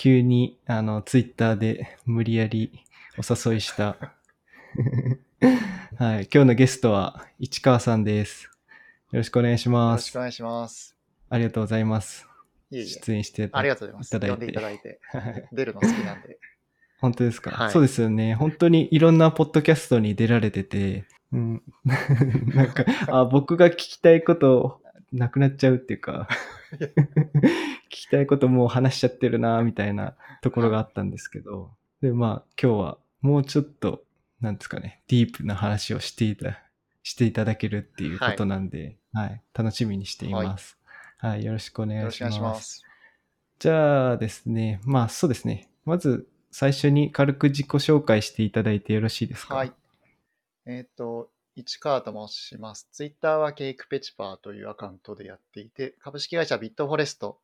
急に、あの、ツイッターで無理やりお誘いした。はい。今日のゲストは、市川さんです。よろしくお願いしよますろしくお。願いします。ありがとうございます。いえいえ。出演してありがとうございます。いただいて呼んでいただいて。出るの好きなんで。本当ですか、はいそうですよね。本当にいろんなポッドキャストに出られてて、うん、なんかあ、僕が聞きたいことなくなっちゃうっていうか、聞きたいこともう話しちゃってるな、みたいなところがあったんですけど、で、まあ今日はもうちょっと、なんですかね、ディープな話をしていた、していただけるっていうことなんで、はい、楽しみにしています。はい、よろしくお願いします。ます。じゃあですね、まあそうですね。まず最初に軽く自己紹介していただいてよろしいですか？はい。。えっ、と、市川と申します。ツイッターはケイクペチパーというアカウントでやっていて、株式会社ビットフォレスト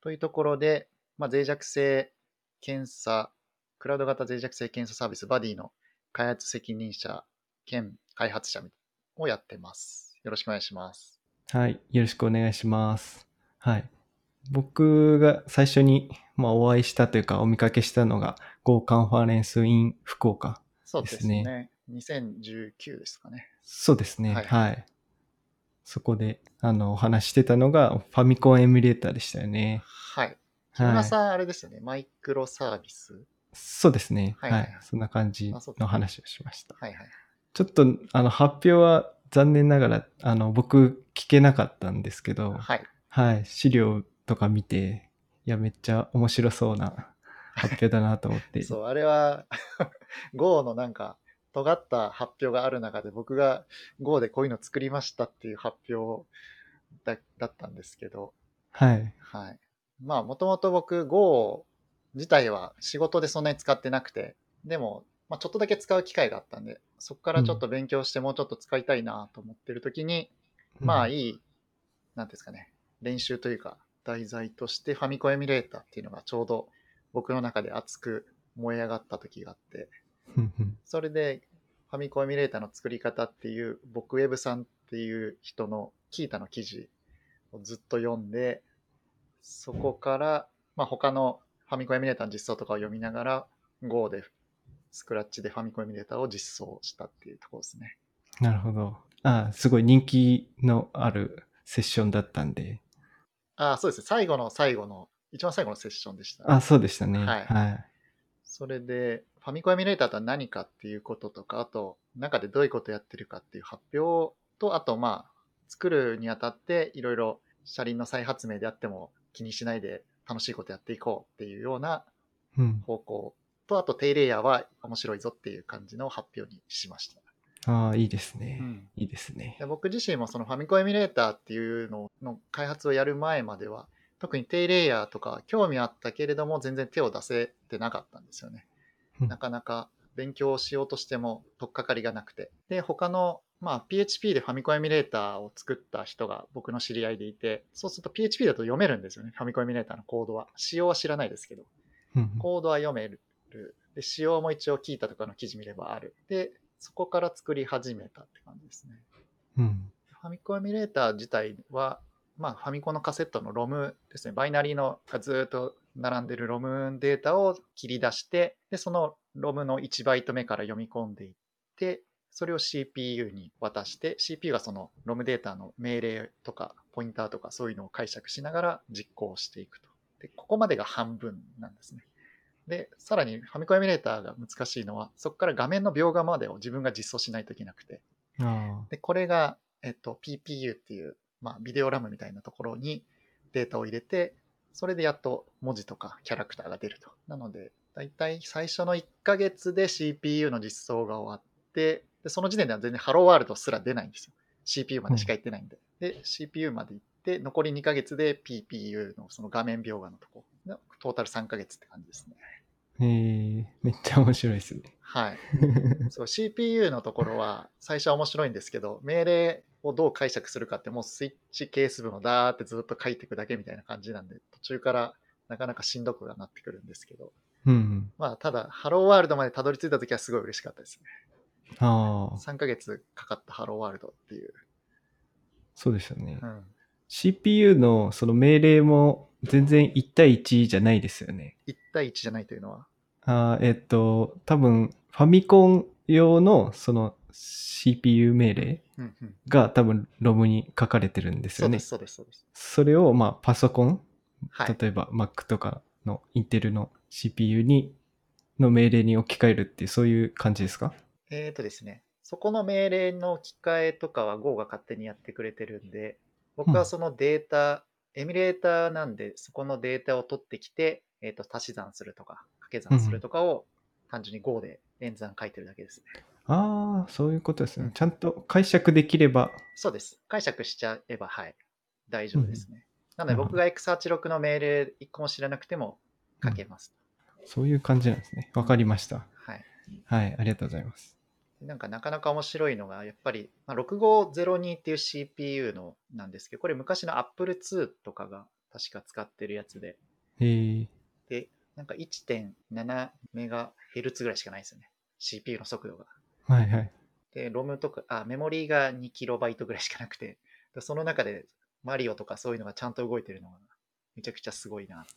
というところで、まあ、脆弱性検査、クラウド型脆弱性検査サービスバディの開発責任者兼開発者をやってます。よろしくお願いします。はい。よろしくお願いします。はい。僕が最初に、まあ、お会いしたというかお見かけしたのが Go カンファレンス in 福岡。そうですですねね。2019ですかね。そうですね。は。はいいそこで、あの、お話ししてたのがファミコンエミュレーターでしたよね。はい。木村さん、あれですよね。マイクロサービス？そうですね。は。はいいはいそんな感じの話をしました。はいはい。ちょっと、あの、発表は残念ながら、あの、僕聞けなかったんですけど、はい。はい、資料とか見て、いや、めっちゃ面白そうな発表だなと思って。そう、あれは Go のなんか、尖った発表がある中で僕が Go でこういうの作りましたっていう発表だだったんですけど、はい。はい。まあ、もともと僕 Go 自体は仕事でそんなに使ってなくて、でも、まあ、ちょっとだけ使う機会があったんで、そこからちょっと勉強してもうちょっと使いたいなと思ってる時に、まあい。いい、なんですかね、練習というか、題材としてファミコンエミュレーターっていうのがちょうど僕の中で熱く燃え上がった時があって、うんうん それでファミコンエミュレーターの作り方っていう、僕ウェブさんっていう人のキータの記事をずっと読んで、そこから、まあ、他のファミコンエミュレーターの実装とかを読みながら、Go で、スクラッチでファミコンエミュレーターを実装したっていうところですね。なるほど。あすごい人気のあるセッションだったんで。ああ、そうですね。最後の最後の、一番最後のセッションでした。あ、そうでしたね。はいはい。それで、ファミコンエミュレーターとは何かっていうこととか、あと、中でどういうことやってるかっていう発表と、あと、まあ、作るにあたって、いろいろ車輪の再発明であっても気にしないで楽しいことやっていこうっていうようなうん。方向と、あと、低レイヤーは面白いぞっていう感じの発表にしました。ああ、いいですね。うんいいですね。で僕自身もそのファミコンエミュレーターっていうのの開発をやる前までは、特に低レイヤーとか興味あったけれども全然手を出せてなかったんですよね。うんなかなか勉強しようとしても取っかかりがなくて。で、他の、まあ、PHP でファミコンエミュレーターを作った人が僕の知り合いでいて、そうすると PHP だと読めるんですよね。ファミコンエミュレーターのコードは。仕様は知らないですけど。うんコードは読める。で、仕様も一応聞いたとかの記事見ればある。で、そこから作り始めたって感じですね。うん。ファミコンエミュレーター自体は、まあ、ファミコンのカセットのロムですね、バイナリーのがずっと並んでるロムデータを切り出して、で、そのロムの1バイト目から読み込んでいって、それを CPU に渡して、CPU がそのロムデータの命令とかポインターとかそういうのを解釈しながら実行していくと。で、ここまでが半分なんですね。で、さらにファミコンエミュレーターが難しいのは、そこから画面の描画までを自分が実装しないといけなくて、あで、これが、えっと、PPU っていう、まあ、ビデオラムみたいなところにデータを入れて、それでやっと文字とかキャラクターが出ると。なので、だいたい最初の1ヶ月で CPU の実装が終わって、でその時点では全然ハローワールドすら出ないんですよ。CPU までしか行ってないんで。で、CPU まで行って、残り2ヶ月で PPU のその画面描画のとこ。のトータル3ヶ月って感じですね。あ。えー、めっちゃ面白いですね。はい。そう CPU のところは最初は面白いんですけど命令をどう解釈するかってもうスイッチケース部のダーってずっと書いていくだけみたいな感じなんで途中からなかなかしんどくはなってくるんですけどうん。まあただハローワールドまでたどり着いた時はすごい嬉しかったですねああ、3ヶ月かかったハローワールドっていう、そうでしたねう。ん、CPU のその命令も全然1対1じゃないですよね。1対1じゃないというのは？あーえっと、多分ファミコン用のその CPU 命令うんうん、が多分ロムに書かれてるんですよね。そうです、そうです、それをまあパソコン、はい。例えば Mac とかのインテルの CPU にの命令に置き換えるっていうそういう感じですか？えっ、とですね、そこの命令の置き換えとかは Go が勝手にやってくれてるんで、僕はそのデータ、エミュレーターなんで、そこのデータを取ってきて、えっ、と、足し算するとか、掛け算するとかを単純に Go で演算書いてるだけですね。ああ、そういうことですね。うんちゃんと解釈できれば、そうです。解釈しちゃえば、はい、大丈夫ですね。なので僕が X86 の命令1個も知らなくても書けます。そういう感じなんですね。わかりました。はい。はい、ありがとうございます。なんかなかなか面白いのが、やっぱり、まあ、6502っていう CPU のなんですけど、これ昔の Apple II とかが確か使ってるやつで、へえで、なんか1.7メガヘルツぐらいしかないですよね。CPU の速度が。はいはい。で、ロムとか、あ、メモリーが2キロバイトぐらいしかなくて、でその中でマリオとかそういうのがちゃんと動いてるのがめちゃくちゃすごいなって。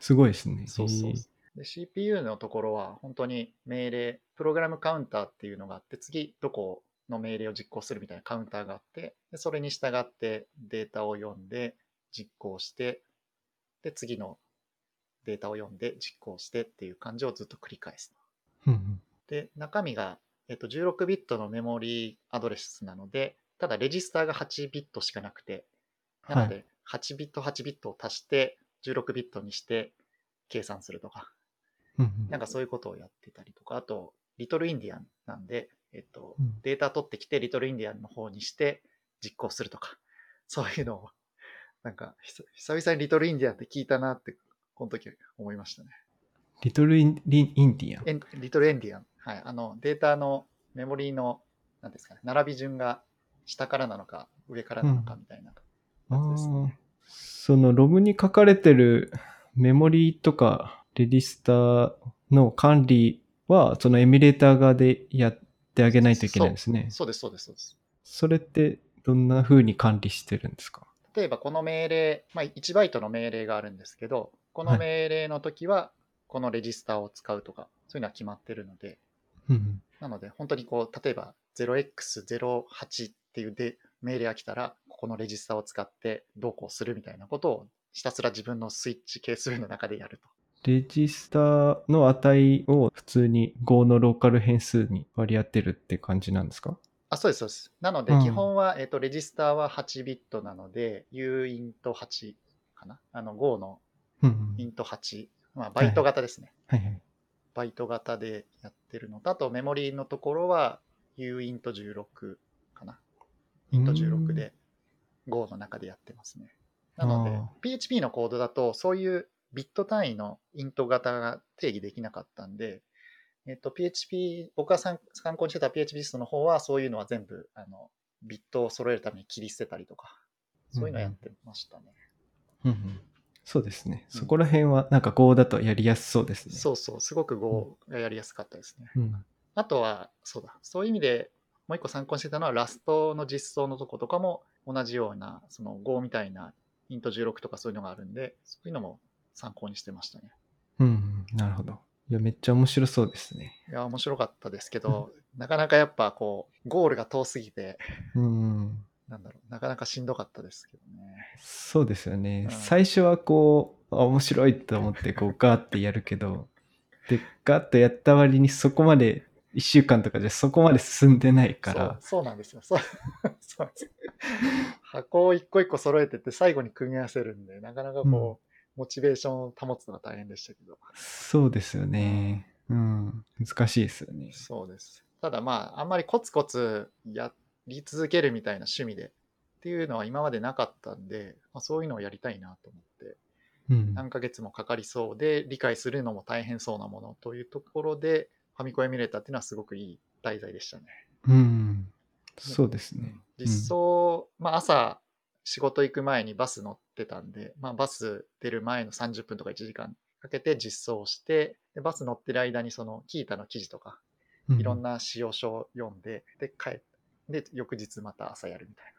すごいですね。そうそう。で、CPU のところは本当に命令、プログラムカウンターっていうのがあって、次どこの命令を実行するみたいなカウンターがあって、でそれに従ってデータを読んで実行して、で、次のデータを読んで実行してっていう感じをずっと繰り返す。うんうんで、中身が、えっと、16ビットのメモリーアドレスなので、ただレジスターが8ビットしかなくて、なのはで、8ビット8ビットを足して、16ビットにして計算するとか、なんかそういうことをやってたりとか、あと、リトルインディアンなんで、えっとうん、データ取ってきて、リトルインディアンの方にして実行するとか、そういうのを、なんか、久久々にリトルインディアンって聞いたなって、この時思いましたね。リトルインディアン。リトルエンディアン。はい。あの、データのメモリーの、なんですかね、並び順が下からなのか、上からなのかみたいなあやつですね。ーそのロムに書かれてるメモリーとかレジスターの管理は、そのエミュレーター側でやってあげないといけないんですね。そうです、そうです、そうです。それってどんな風に管理してるんですか？例えばこの命令、まあ、1バイトの命令があるんですけど、この命令の時は、このレジスターを使うとか、そういうのは決まってるので、うんなので、本当にこう、例えば 0x08 っていうで命令が来たら、ここのレジスターを使ってどうこうするみたいなことを、ひたすら自分のスイッチ係数の中でやると。レジスターの値を普通に Go のローカル変数に割り当てるって感じなんですか？あ、そうです、そうです。なので、うん基本は、えっ、と、レジスターは8ビットなので、U イント8かな？あの、Go のうんイント8、まあ、バイト型ですね。はいはい。バイト型でやってるのと、あと、メモリーのところは、U イント16かなイント16で、Go の中でやってますね。なのであ、PHP のコードだと、そういうビット単位のイント型が定義できなかったんで、えっと、PHP、僕が参参考にしてた PHP ストの方は、そういうのは全部、あの、ビットを揃えるために切り捨てたりとか、そういうのやってましたね。うんうんそうですね。うんそこら辺はなんか Go だとやりやすそうですね。そうそう、すごく Go がやりやすかったですね。うん。あとは、そうだ、そういう意味でもう一個参考にしてたのは、ラストの実装のとことかも同じような、その Go みたいなイント16とかそういうのがあるんで、そういうのも参考にしてましたね。うんうん、なるほど。いや、めっちゃ面白そうですね。いや、面白かったですけど、なかなかやっぱこう、ゴールが遠すぎて、うん。なんだろう、なかなかしんどかったですけどね。そうですよね。うん最初はこう、あ面白いと思ってこうガーってやるけど、で、ガーッとやった割にそこまで、1週間とかじゃそこまで進んでないかそうら、そうなんですよ。そうそうなんですよ箱を一個一個揃えてって最後に組み合わせるんで、なかなかこう、モチベーションを保つのが大変でしたけど。そうですよね。うん。難しいですよね。そうです。ただまあ、あんまりコツコツやり続けるみたいな趣味でっていうのは今までなかったんで、まあ、そういうのをやりたいなと思って、うん。何ヶ月もかかりそうで、理解するのも大変そうなものというところで、ファミコンエミュレーターっていうのはすごくいい題材でしたね。うん。そうですね。実装、まあ朝仕事行く前にバス乗ってたんで、まあバス出る前の30分とか1時間かけて実装して、でバス乗ってる間にそのキータの記事とか、いろんな。な使用書を読んで、で帰って、で翌日また朝やるみたい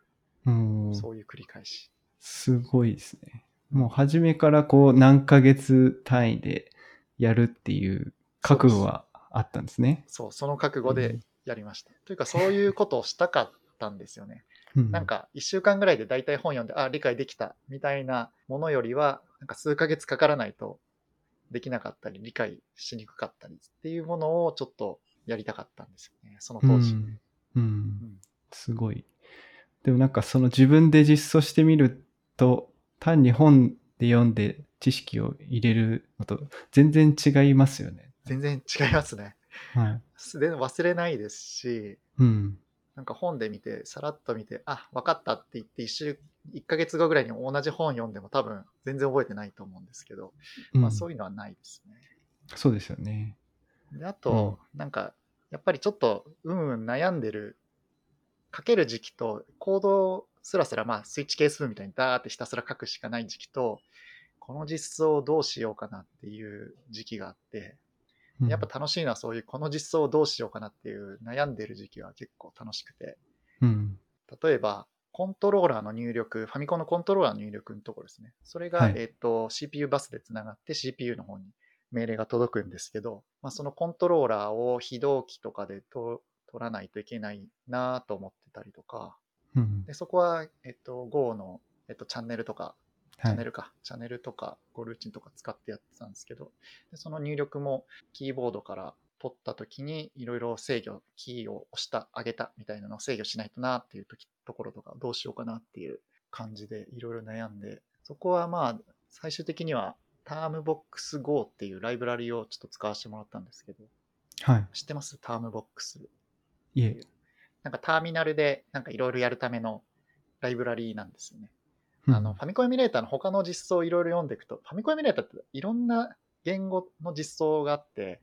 うん。そういう繰り返し。すごいですね。もう初めからこう何ヶ月単位でやるっていう覚悟はあったんですね。そう、その覚悟でやりました。というか、そういうことをしたかったんですよね。うんなんか、1週間ぐらいで大体本読んで、あ、理解できたみたいなものよりは、なんか数ヶ月かからないとできなかったり、理解しにくかったりっていうものをちょっとやりたかったんですよね、その当時。うん。うん。すごい。でもなんかその自分で実装してみると、単に本で読んで知識を入れるのと全然違いますよね。全然違いますね。はい。で忘れないですし、うん。なんか本で見て、さらっと見て、あ、分かったって言って、一週、1ヶ月後ぐらいに同じ本読んでも多分全然覚えてないと思うんですけど、まあそういうのはないですね。そうですよね。で、あと、なんか、やっぱりちょっと、うんうん悩んでる、書ける時期と、コードすらすら、まあ、スイッチ係数みたいにダーってひたすら書くしかない時期と、この実装をどうしようかなっていう時期があって、うんやっぱ楽しいのはそういう、この実装をどうしようかなっていう悩んでる時期は結構楽しくて、うん。例えば、コントローラーの入力、ファミコンのコントローラーの入力のところですね。それが、はいえっ、と、CPU バスでつながって CPU の方に命令が届くんですけど、まあ、そのコントローラーを非同期とかでと取らないといけないなと思ってたりとか、うんでそこは、えっ、と、Go の、えっとチャンネルとか、チはい。ャンネルか、チャンネルとか、Go ルーチンとか使ってやってたんですけど、でその入力もキーボードから取ったときに、いろいろ制御、キーを押した、上げたみたいなのを制御しないとなっていうときところとか、どうしようかなっていう感じでいろいろ悩んで、そこはまあ、最終的には TermBox Go っていうライブラリをちょっと使わせてもらったんですけど、はい。知ってます ?TermBox。いえ。なんかターミナルでなんかいろいろやるためのライブラリなんですよね。うんあの、ファミコンエミュレーターの他の実装をいろいろ読んでいくと、ファミコンエミュレーターっていろんな言語の実装があって、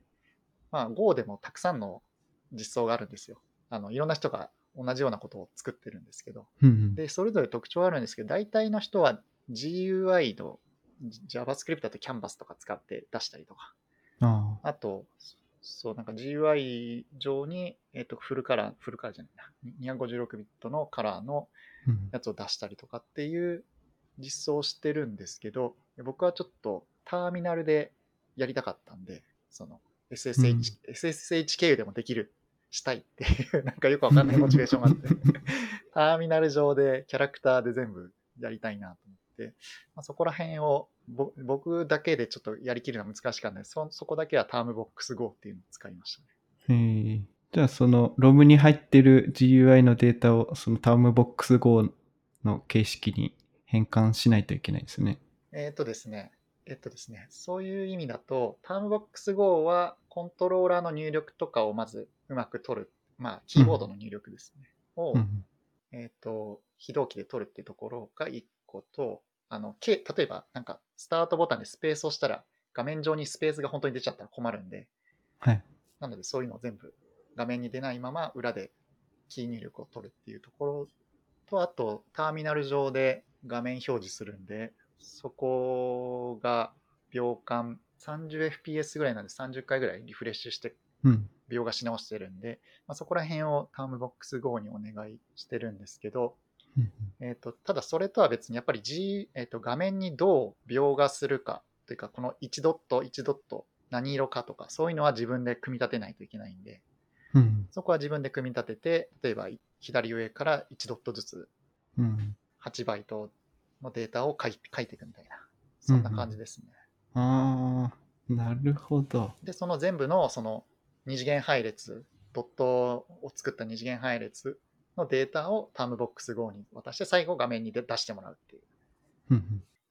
まあ Go でもたくさんの実装があるんですよ。あの、いろんな人が同じようなことを作ってるんですけど。うんで、それぞれ特徴あるんですけど、大体の人は GUI の JavaScript だと Canvas とか使って出したりとか、ああ。あと、そう、なんか GUI 上に、えっ、と、フルカラー、フルカラーじゃないな、256ビットのカラーのうん。やつを出したりとかっていう実装をしてるんですけど、僕はちょっとターミナルでやりたかったんで、その SSH、SSH 経由でもできる、したいっていう、なんかよくわかんないモチベーションがあって、ターミナル上でキャラクターで全部やりたいなと思って、まあ、そこら辺をぼ僕だけでちょっとやりきるのは難しかったので、そそこだけはタームボックス Go っていうのを使いましたね。じゃあそのロムに入ってる GUI のデータをそのタームボックス Go の形式に変換しないといけないですね。えっ、とですね、えっとですね、そういう意味だと、タームボックス Go はコントローラーの入力とかをまずうまく取る。まあ、キーボードの入力ですね。を、うんえっ、と、非同期で取るっていうところが1個と、あの、K、例えば、なんか、スタートボタンでスペースを押したら、画面上にスペースが本当に出ちゃったら困るんで、はい。なのでそういうのを全部画面に出ないまま裏でキー入力を取るっていうところと、あとターミナル上で画面表示するんで、そこが秒間 30fps ぐらいなんで30回ぐらいリフレッシュしてうん。描画し直してるんで、まあ、そこら辺をタームボックス Go にお願いしてるんですけど、うんえー、とただそれとは別にやっぱり、G えー、と画面にどう描画するかというかこの1ドット1ドット何色かとかそういうのは自分で組み立てないといけないんでうん。そこは自分で組み立てて例えば左上から1ドットずつうん。8バイトのデータを書い書いていくみたいなそんな感じですね。ああ、なるほど。でその全部のその二次元配列ドットを作った二次元配列のデータをタームボックス Go に渡して最後画面に出出してもらうっていう。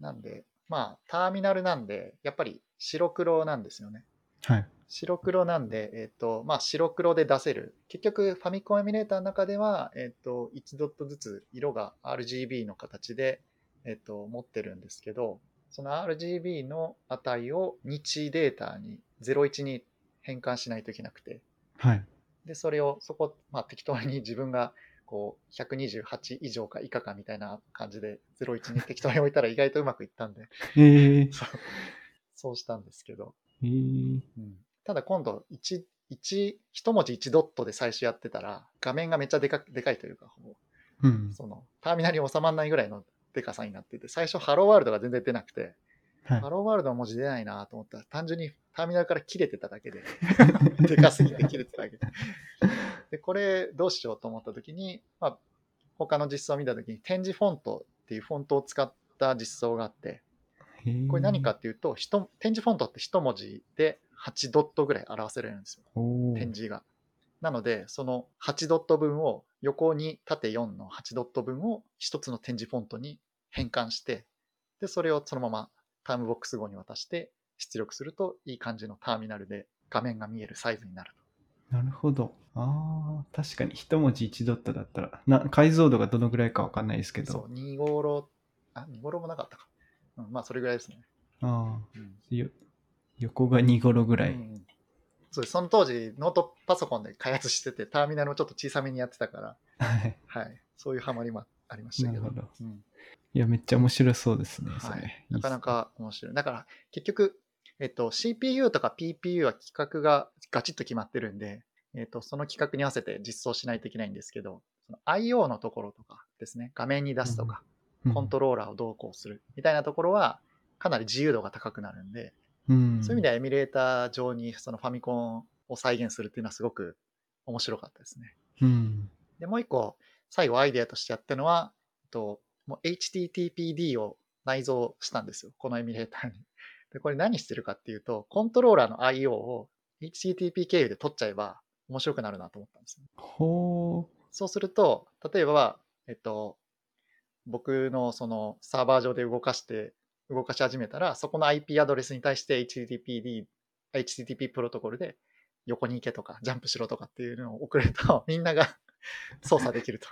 なんで、まあ、ターミナルなんで、やっぱり白黒なんですよね。はい。白黒なんで、えっ、と、まあ、白黒で出せる。結局、ファミコンエミュレーターの中では、えっ、と、1ドットずつ色が RGB の形で、えっ、と、持ってるんですけど、その RGB の値を日データに01に変換しないといけなくて、はい。で、それを、そこ、まあ、適当に自分が、こう、128以上か以下かみたいな感じで、01に適当に置いたら意外とうまくいったんで、ええ そうそうしたんですけど、ええただ今度1、1、一文字1ドットで最初やってたら、画面がめっちゃでかでかいというか、うん。そのターミナルに収まらないぐらいのでかさになってて、最初ハローワールドが全然出なくて、はい。ハローワールドの文字出ないなと思ったら、単純にターミナルから切れてただけで、でかすぎて切れてただけで。で、これどうしようと思った時に、まあ、他の実装を見た時に、展示フォントっていうフォントを使った実装があって、これ何かっていうと、ひと展示フォントって一文字で8ドットぐらい表せれるんですよ。おー展示が。なので、その8ドット分を横に縦4の8ドット分を一つの展示フォントに変換して、で、それをそのままタームボックス号に渡して出力するといい感じのターミナルで画面が見えるサイズになると。なるほど。ああ、確かに一文字1ドットだったら、な解像度がどのぐらいかわかんないですけそうど、、2号ロ、あ、2号ロもなかったか。うん、まあ、それぐらいですね。ああ、うん。よ横が2ゴロぐらい。うんうんそうですその当時、ノートパソコンで開発してて、ターミナルをちょっと小さめにやってたから、はい。はい。そういうハマりもありましたけど。なるほどうんいや、めっちゃ面白そうですね、それ。はい、なかなか面白い。だから結局、えっと、CPU とか PPU は規格がガチッと決まってるんで、えっと、その規格に合わせて実装しないといけないんですけど、その IO のところとかですね、画面に出すとか、うんコントローラーをどうこうするみたいなところは、かなり自由度が高くなるんで、うん、そういう意味ではエミュレーター上にそのファミコンを再現するっていうのはすごく面白かったですね。うん。で、もう一個、最後アイデアとしてやったのは、えっと、もう HTTPD を内蔵したんですよ。このエミュレーターに。で、これ何してるかっていうと、コントローラーの IO を HTTP 経由で取っちゃえば面白くなるなと思ったんですよ。ほそうすると、例えば、えっと、僕のそのサーバー上で動かして、動かし始めたら、そこの IP アドレスに対して HTTPD、HTTP プロトコルで横に行けとか、ジャンプしろとかっていうのを送ると、みんなが 操作できると。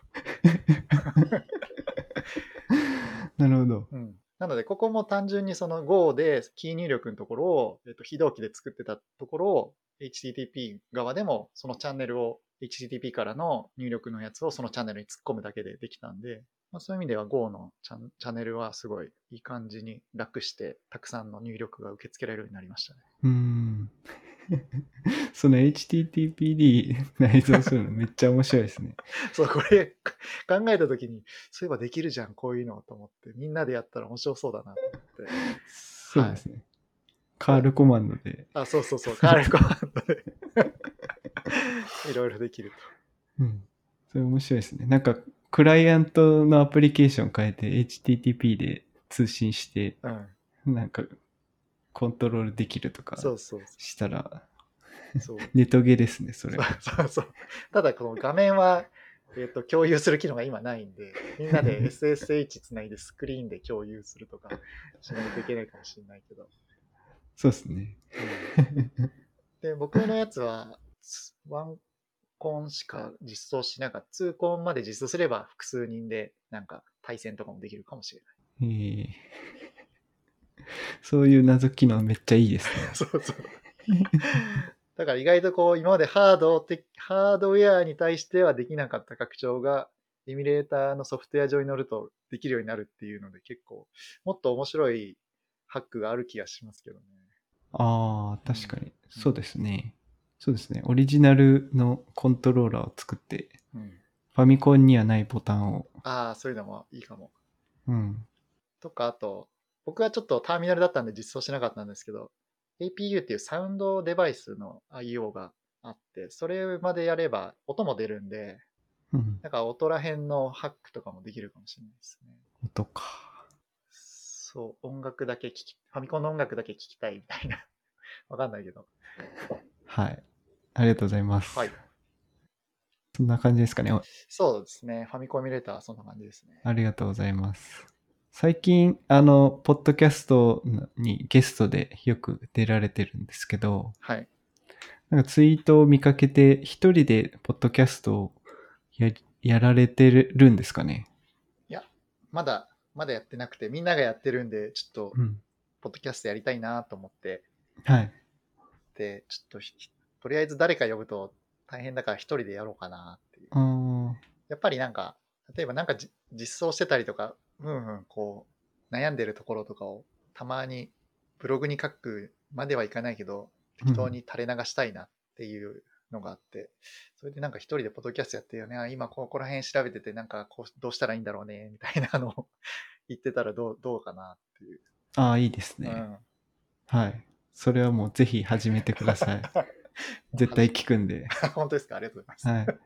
う。なるほど。うん、なので、ここも単純にその Go でキー入力のところを、えっと、非同期で作ってたところを HTTP 側でもそのチャンネルを HTTP からの入力のやつをそのチャンネルに突っ込むだけでできたんで、まあ、そういう意味では Go のチャンネルはすごいいい感じに楽してたくさんの入力が受け付けられるようになりましたね。うん。その HTTPD 内蔵するのめっちゃ面白いですね。そう、これ考えたときに、そういえばできるじゃん、こういうのと思って、みんなでやったら面白そうだなと思って。そうですね。カールコマンドで。あ、そうそうそう、カールコマンドでいろいろできるうん。それ面白いですね。なんか、クライアントのアプリケーション変えて HTTP で通信して、と。うん。なんか、コントロールできるとかそうそうしたら、そう。ネトゲですね、それ。そうそうそう。ただ、この画面は、えっと共有する機能が今ないんで、みんなで SSH つないでスクリーンで共有するとかしないといけないかもしれないけど。そうですね。うんで、僕のやつは、ワンコンしか実装しなかった。ツーコンまで実装すれば複数人でなんか対戦とかもできるかもしれない。えー そういう謎機能めっちゃいいですね。そうそう。だから意外とこう、今までハード的、ハードウェアに対してはできなかった拡張が、エミュレーターのソフトウェア上に乗るとできるようになるっていうので、結構、もっと面白いハックがある気がしますけどね。ああ、確かに。そうですね。そうですね。オリジナルのコントローラーを作って、うん。ファミコンにはないボタンを。ああ、そういうのもいいかも。うん。とか、あと、僕はちょっとターミナルだったんで実装しなかったんですけど、APU っていうサウンドデバイスの IO があって、それまでやれば音も出るんで、うん。なんか音ら辺のハックとかもできるかもしれないですね。音か。そう、音楽だけ聴き、ファミコンの音楽だけ聴きたいみたいな。わかんないけど。はい。ありがとうございます。はい。そんな感じですかね。そうですね。ファミコンエミュレーターはそんな感じですね。ありがとうございます。最近、あの、ポッドキャストにゲストでよく出られてるんですけど、はい。なんかツイートを見かけて、一人でポッドキャストをややられてるんですかね？まだ、まだやってなくて、みんながやってるんで、ちょっと、うん。ポッドキャストやりたいなと思って、はい。で、ちょっとひ、とりあえず誰か呼ぶと大変だから一人でやろうかなっていう。やっぱりなんか、例えばなんかじ実装してたりとか、うんうん、こう、悩んでるところとかをたまにブログに書くまではいかないけど、適当に垂れ流したいなっていうのがあって、それでなんか一人でポッドキャストやってるよね、あ今ここら辺調べてて、なんかこうどうしたらいいんだろうね、みたいなのを 言ってたらどうどうかなっていう。ああ、いいですね。うんはい。それはもうぜひ始めてください。絶対聞くんで。本当ですか？ありがとうございます。はい。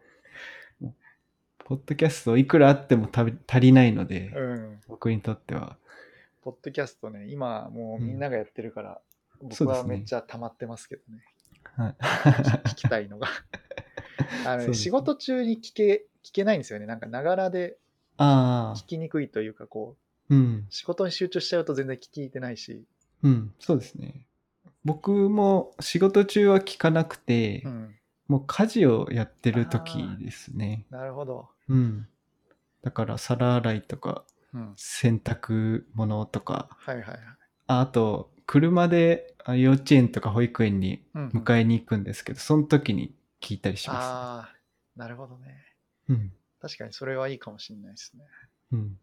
ポッドキャストいくらあっても足りないので、うん。僕にとっては。ポッドキャストね、今もうみんながやってるから、うですねはめっちゃ溜まってますけどね。はい。聞きたいのが。あのね、仕事中に聞け、聞けないんですよね。なんか、ながらで聞、きにくいというか、こうんう、。仕事に集中しちゃうと全然聞き入ってないし。うん。そうですね。僕も仕事中は聞かなくて、うん。もう家事をやってる時ですね。なるほど。うん。だから皿洗いとかうん。洗濯物とか、はいはいはい。ああと車であ幼稚園とか保育園にうんうん迎えに行くんですけど、その時に聞いたりしまああ、なるほどね。す、ね。うん。確かにそれはいいかもしれないですね。うん。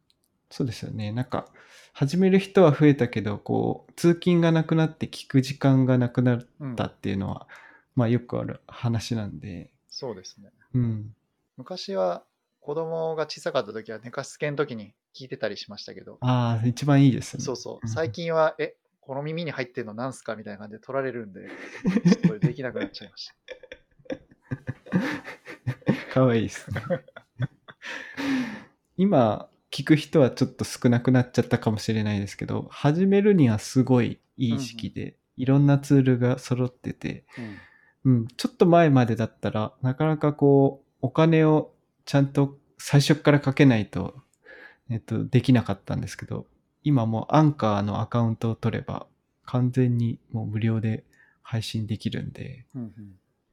そうですよね。なんか、始める人は増えたけど、こう、通勤がなくなって聞く時間がなくなっうんたっていうのは、まあよくある話なんで、そうですね。うん。昔は子供が小さかった時は寝かしつけの時に聞いてたりしましたけど、ああ、一番いいですね。そうそうう。ん最近は、え、この耳に入ってんのなんすか？みたいな感じで取られるんで、ちょっとできなくなっちゃいました。かわいいですね。今、聞く人はちょっと少なくなっちゃったかもしれないですけど、始めるにはすごいいい時期で、いろんなツールが揃ってて、うん、ちょっと前までだったらなかなかこう、お金をちゃんと最初からかけないと、えっと、できなかったんですけど、今もうアンカーのアカウントを取れば、完全にもう無料で配信できるんで、うんうん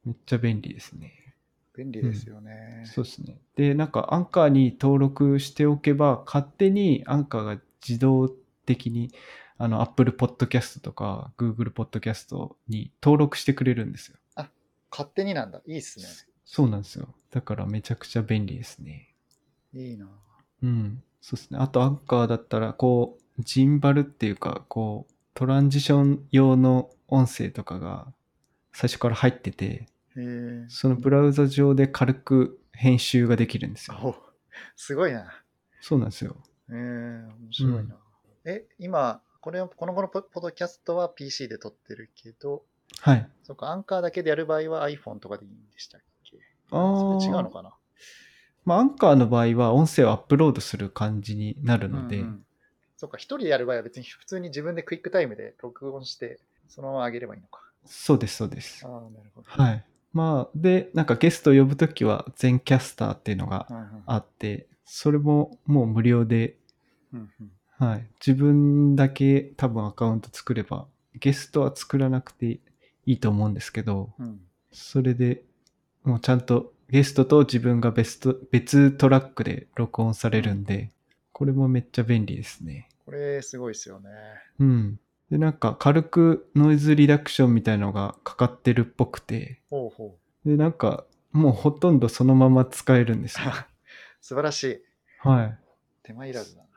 めっちゃ便利ですね。便利ですよね。そうですね。で、なんかアンカーに登録しておけば、勝手にアンカーが自動的に、あの、Apple Podcast とか Google Podcast に登録してくれるんですよ。勝手になんだ。いいっすね。そうなんですよ。だからめちゃくちゃ便利ですね。いいな。うん。そうですね。あとアンカーだったら、こう、ジンバルっていうか、こう、トランジション用の音声とかが最初から入ってて。そのブラウザ上で軽く編集ができるんですよ。おすごいな。そうなんですよ。えー、面白いな。え、今、これを、この後のポポッドキャストは PC で撮ってるけど、はい。そっか、アンカーだけでやる場合は iPhone とかでいいんでしたっけ？あーそれ違うのかな？まあ、アンカーの場合は音声をアップロードする感じになるので、うんうんそっか、一人でやる場合は別に普通に自分でクイックタイムで録音して、そのまま上げればいいのか。そうです、そうですあ。あ、なるほど。はい。まあ、で、なんかゲストを呼ぶときは全キャスターっていうのがうんうんあって、それももう無料で、うんうんはい。自分だけ多分アカウント作れば、ゲストは作らなくていいと思うんですけど、うんそれでもうちゃんとゲストと自分が別ト別トラックで録音されるんで、これもめっちゃ便利ですね。これすごいですよね。うん。で、なんか軽くノイズリダクションみたいのがかかってるっぽくて、ほうほで、なんかもうほとんどそのまま使えるんですよ。う。素晴らしい。はい。手間いらずだな。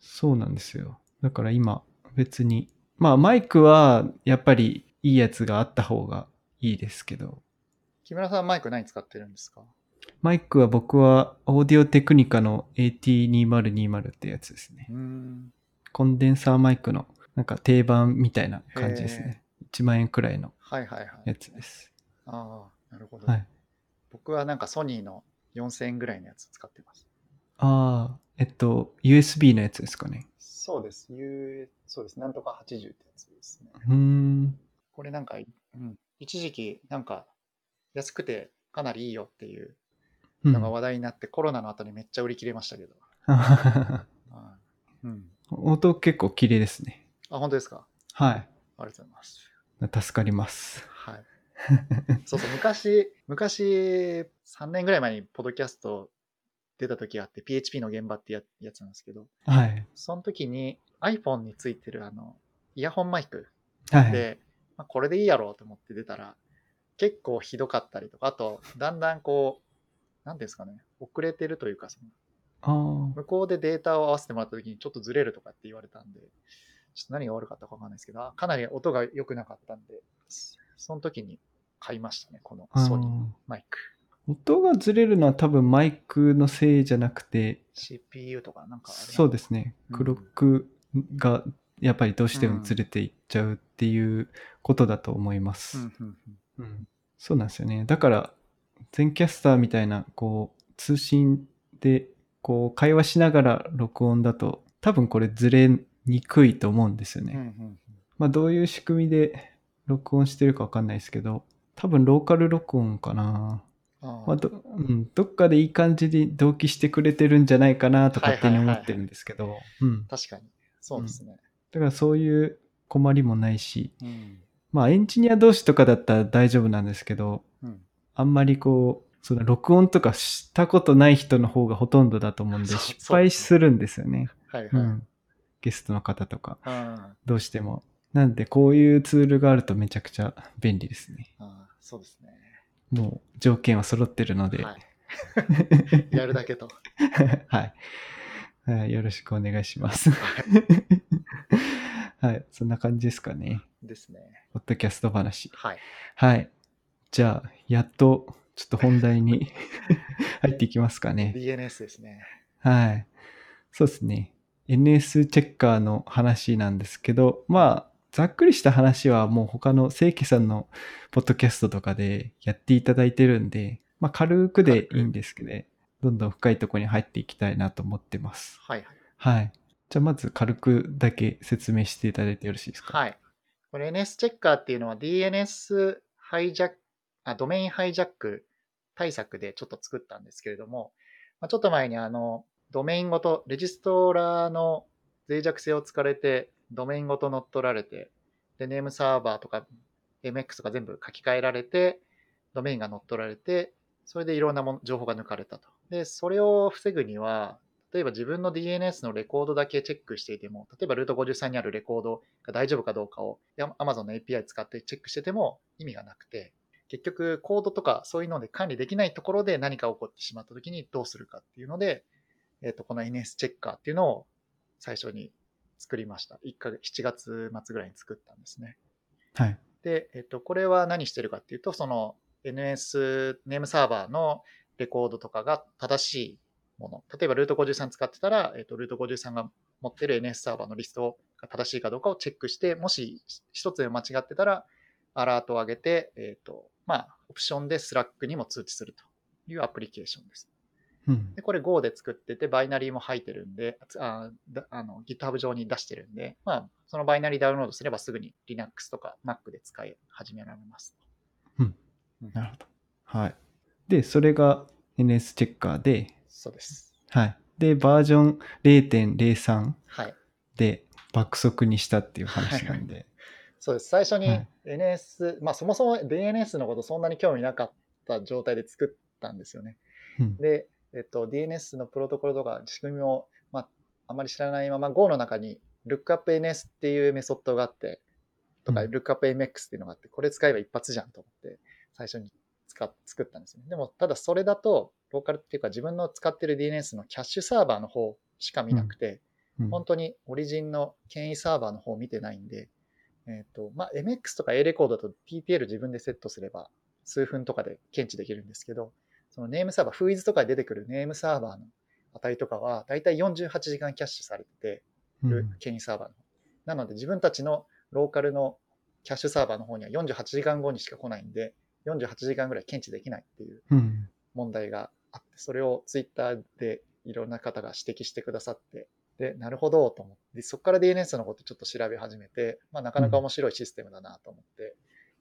そうなんですよ。だから今別に、まあマイクはやっぱりいいやつがあった方がいいですけど、木村さんマイク何使ってるんですか？マイクは僕はオーディオテクニカの AT2020 ってやつですね。うん。コンデンサーマイクのなんか定番みたいな感じですね。1万円くらいのはいはいはい。やつです。ああ、なるほど。はい。僕はなんかソニーの4000円ぐらいのやつ使ってます。ああ、えっと、USB のやつですかね。そうです。U、そうです。なんとか80ってやつですね。うーん。これなんか、うん、一時期なんか安くてかなりいいよっていううんのが話題になって、コロナの後にめっちゃ売り切れましたけど。はいうん。音結構綺麗ですね。あ、本当ですか？はい。ありがとうございます。助かります。はい。そうそう、昔、昔、3年ぐらい前にポッドキャスト出た時があって、PHP の現場ってややつなんですけど、はい。その時に iPhone についてるあの、イヤホンマイクはい。で、まあ、これでいいやろうと思って出たら、結構ひどかったりとか、あと、だんだんこう、なんですかね、遅れてるというか、そのああ。向こうでデータを合わせてもらった時にちょっとずれるとかって言われたんで、ちょっと何が悪かったかわかんないですけど、あかなり音が良くなかったんで、そその時に買いましたね、このあソニーーマイク。音がずれるのは多分マイクのせいじゃなくて、CPU とかなんかあれそうですね。うんクロックがやっぱりどうしてもずれていっちゃうっていうことだと思います。うんうんうんうんそうなんですよね。だから、全キャスターみたいな、こう、通信で、こう、会話しながら録音だと、多分これずれにくいと思うんですよね。うんうんまあ、どういう仕組みで録音してるかわかんないですけど、多分ローカル録音かな。まあどうん、どっかでいい感じに同期してくれてるんじゃないかなとはい勝手に思ってるんですけど、うん。確かに。そうですね。だからそういう困りもないし、うんまあエンジニア同士とかだったら大丈夫なんですけど、うんあんまりこう、その録音とかしたことない人の方がほとんどだと思うんで、失敗するんですよね。はいはい。うん。ゲストの方とか、うんどうしても。なんで、こういうツールがあるとめちゃくちゃ便利ですね。あーそうですね。もう条件は揃ってるので、はい。やるだけと。はい。はい。よろしくお願いします。はい。そんな感じですかね。ですね。ポッドキャスト話。はい。はい。じゃあ、やっと、ちょっと本題に 入っていきますかね。DNS ですね。はい。そうですね。NS チェッカーの話なんですけど、まあ、ざっくりした話はもう他の正規さんのポッドキャストとかでやっていただいてるんで、まあ軽くでいいんですけどね、どんどん深いところに入っていきたいなと思ってます。はいはい。はい。じゃあまず軽くだけ説明していただいてよろしいですか？はい。これ NS チェッカーっていうのは DNS ハイジャック、あ、ドメインハイジャック対策でちょっと作ったんですけれども、まあ、ちょっと前にあの、ドメインごと、レジストラーの脆弱性を突かれて、ドメインごと乗っ取られて、で、ネームサーバーとか MX とか全部書き換えられて、ドメインが乗っ取られて、それでいろんなもの情報が抜かれたと。で、それを防ぐには、例えば自分の DNS のレコードだけチェックしていても、例えばルート53にあるレコードが大丈夫かどうかを Amazon の API 使ってチェックしてても意味がなくて、結局コードとかそういうので管理できないところで何か起こってしまった時にどうするかっていうので、えっ、と、この NS チェッカーっていうのを最初に作りました。1ヶ月、7月末ぐらいに作ったんですね。はい。で、えっと、これは何してるかっていうと、その NS ネームサーバーのレコードとかが正しいもの。例えばルート53使ってたら、えっと、ルート53が持ってる NS サーバーのリストが正しいかどうかをチェックして、もし一つで間違ってたら、アラートを上げて、えっと、まあ、オプションで Slack にも通知するというアプリケーションです。うんで、これ Go で作ってて、バイナリーも入ってるんで、あだあの GitHub 上に出してるんで、まあ、そのバイナリーダウンロードすればすぐに Linux とか Mac で使い始められます。なるほど。はい。で、それが NS チェッカーで、そうです。はい。で、バージョン0.03はい。で爆速にしたっていう話なんで。そうです。最初にはい NS、まあそもそも DNS のことそんなに興味なかった状態で作ったんですよね。うんで、えっと、DNS のプロトコルとか仕組みを、まあ、あまり知らないまま Go の中に LookupNS っていうメソッドがあって、とかうん LookupMX っていうのがあって、これ使えば一発じゃんと思って、最初に使っ作ったんですよね。でも、ただそれだと、ローカルっていうか自分の使ってる DNS のキャッシュサーバーの方しか見なくて、うん。本当にオリジンの権威サーバーの方を見てないんで、えっ、と、まあ、MX とか A レコードだと TTL 自分でセットすれば数分とかで検知できるんですけど、そのネームサーバー、フーイズとかで出てくるネームサーバーの値とかは、だいたい48時間キャッシュされてるうん。権威サーバーの。方。なので自分たちのローカルのキャッシュサーバーの方には48時間後にしか来ないんで、48時間ぐらい検知できないっていううん。問題があって、それをツイッターでいろんな方が指摘してくださって、で、なるほどと思って、そこから DNS のことちょっと調べ始めて、まあ、なかなか面白いシステムだなと思って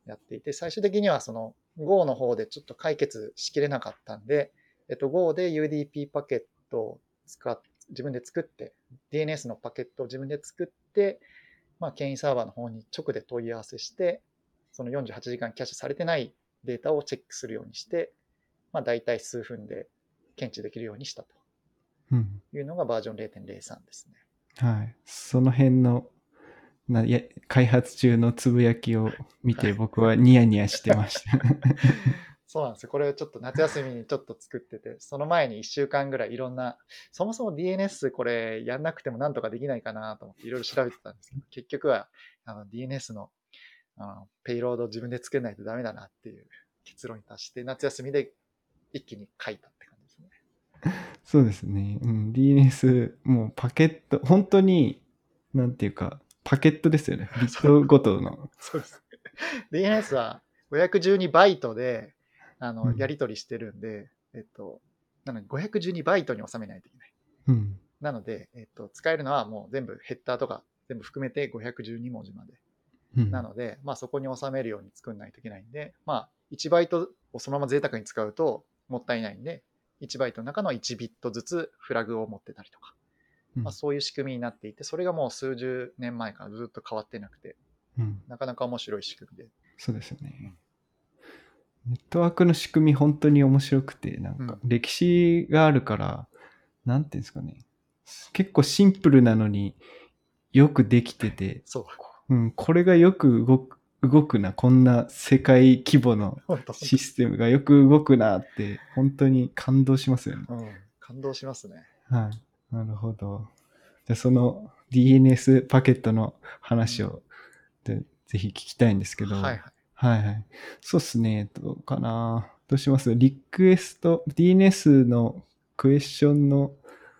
やっていて、最終的にはその Go の方でちょっと解決しきれなかったんで、えっと、Go で UDP パケットを使っ自分で作って、DNS のパケットを自分で作って、まあ、権威サーバーの方に直で問い合わせして、その48時間キャッシュされてないデータをチェックするようにして、まあ、大体数分で検知できるようにしたうんというのがバージョン0.03ですね。はい。その辺のないや開発中のつぶやきを見て僕はニヤニヤしてました。そうなんですよ。これちょっと夏休みにちょっと作ってて、その前に1週間ぐらいいろんな、そもそも DNS これやんなくてもなんとかできないかなと思っていろいろ調べてたんですけど、結局はあの DNS のあのペイロード自分で作らないとダメだなっていう結論に達して、夏休みで一気に書いたって感じですね。そうですね。うん、DNS、もうパケット、本当に、なんていうか、パケットですよね。ビットごとの。そうです。DNS は512バイトであのうんやり取りしてるんで、えっと、なので512バイトに収めないといけない。うん。なので、えっと、使えるのはもう全部ヘッダーとか全部含めて512文字まで。うん、なので、まあそこに収めるように作んないといけないんで、まあ1バイトをそのまま贅沢に使うともったいないんで、1バイトの中の1ビットずつフラグを持ってたりとか、うんまあ、そういう仕組みになっていて、それがもう数十年前からずっと変わってなくて、うん。なかなか面白い仕組みで。そうですよね。ネットワークの仕組み本当に面白くて、なんかう歴史があるから、なんていうんですかね。結構シンプルなのによくできてて、そう。うん、これがよく動く、動くな、こんな世界規模のシステムがよく動くなって、本当に感動しますよね。うん、感動しますね。はい。なるほど。じゃあその DNS パケットの話を、でぜひ聞きたいんですけど、はいはい。はいはい。そうっすね。どうかな。どうします？リクエスト、DNS のクエスチョンの、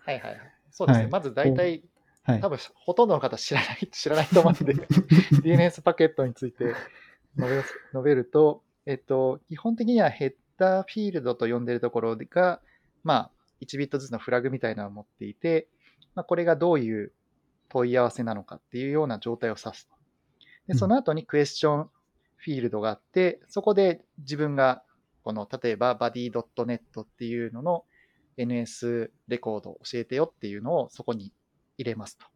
はいはいはい。そうですね。はいまず大体、はい多。分ほとんどの方知らない、知らないと思うんで、DNS パケットについて述べ述べると、えっと、基本的にはヘッダーフィールドと呼んでいるところが、まあ、1ビットずつのフラグみたいなのを持っていて、まあ、これがどういう問い合わせなのかっていうような状態を指すと。で、うんその後にクエスチョンフィールドがあって、そこで自分が、この、例えば buddy.net っていうのの NS レコードを教えてよっていうのをそこに入れますと。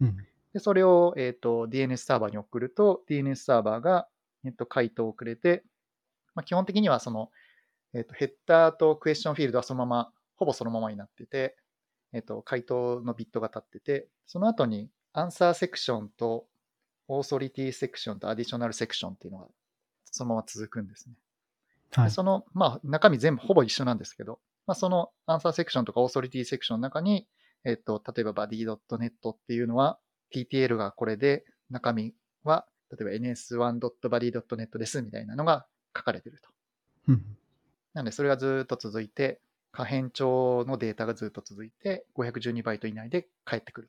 うん。で、それを、えっ、と、DNS サーバーに送ると、DNS サーバーが、えっと、回答をくれて、まあ、基本的にはその、えっ、と、ヘッダーとクエスチョンフィールドはそのまま、ほぼそのままになってて、えっ、と、回答のビットが立ってて、その後に、アンサーセクションと、オーソリティセクションとアディショナルセクションっていうのが、そのまま続くんですね。はい。でその、まあ、中身全部ほぼ一緒なんですけど、まあ、そのアンサーセクションとかオーソリティセクションの中に、えっと、例えば buddy.net っていうのは、TTL がこれで、中身は、例えば ns1.buddy.net ですみたいなのが書かれてると。うん。なので、それがずっと続いて、可変調のデータがずっと続いて、512バイト以内で返ってくる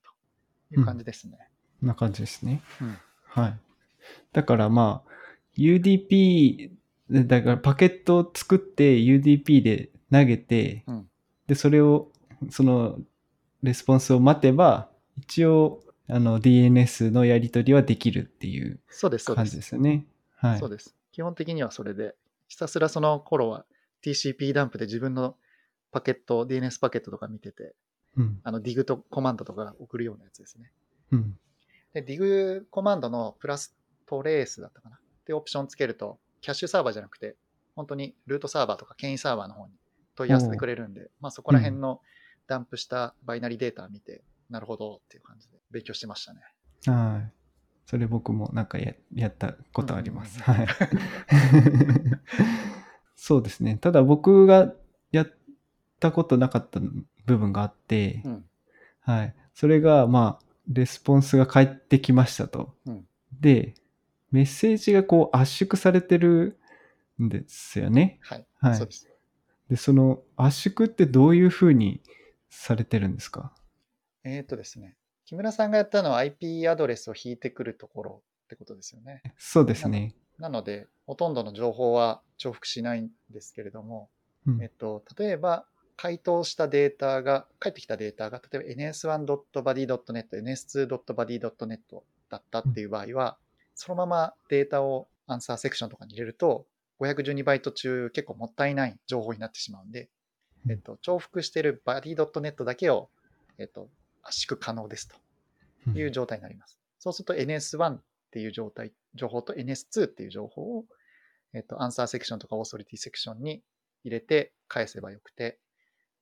という感じですね。こんな感じですね。うんはい。だからまあ、UDP、だからパケットを作って UDP で投げて、うんで、それを、その、レスポンスを待てば、一応、あの、DNS のやり取りはできるっていうそうです、そうで。感じですすよね。はい。そうです。基本的にはそれで、ひたすらその頃は TCP ダンプで自分のパケット、DNS パケットとか見てて、うん。あの DIG とコマンドとか送るようなやつですね。うん。で、DIG コマンドのプラストレースだったかなってオプションつけると、キャッシュサーバーじゃなくて、本当にルートサーバーとか権威サーバーの方に問い合わせてくれるんで、まあそこら辺のダンプしたバイナリーデータを見て、なるほどっていう感じで勉強してましたね。はい。それ僕もなんかややったことあります。はい。そうですね。ただ僕がやったことなかった部分があって、うん。はい。それが、まあ、レスポンスが返ってきましたと。うんで、メッセージがこう圧縮されてるんですよね。はい。はいそうです。で、その圧縮ってどういうふうにされてるんですか？えーっとですね。木村さんがやったのは IP アドレスを引いてくるところってことですよね。そうですね。なので、ほとんどの情報は重複しないんですけれども、うんえっと、例えば、回答したデータが、返ってきたデータが、例えば ns1.buddy.net、ns2.buddy.net だったっていう場合は、そのままデータをアンサーセクションとかに入れると、512バイト中結構もったいない情報になってしまうんで、うんえっと、重複している buddy.net だけを、えっと、圧縮可能ですと。うん。いう状態になります。そうすると NS1 っていう状態、情報と NS2 っていう情報を、えっと、アンサーセクションとかオーソリティセクションに入れて返せばよくて、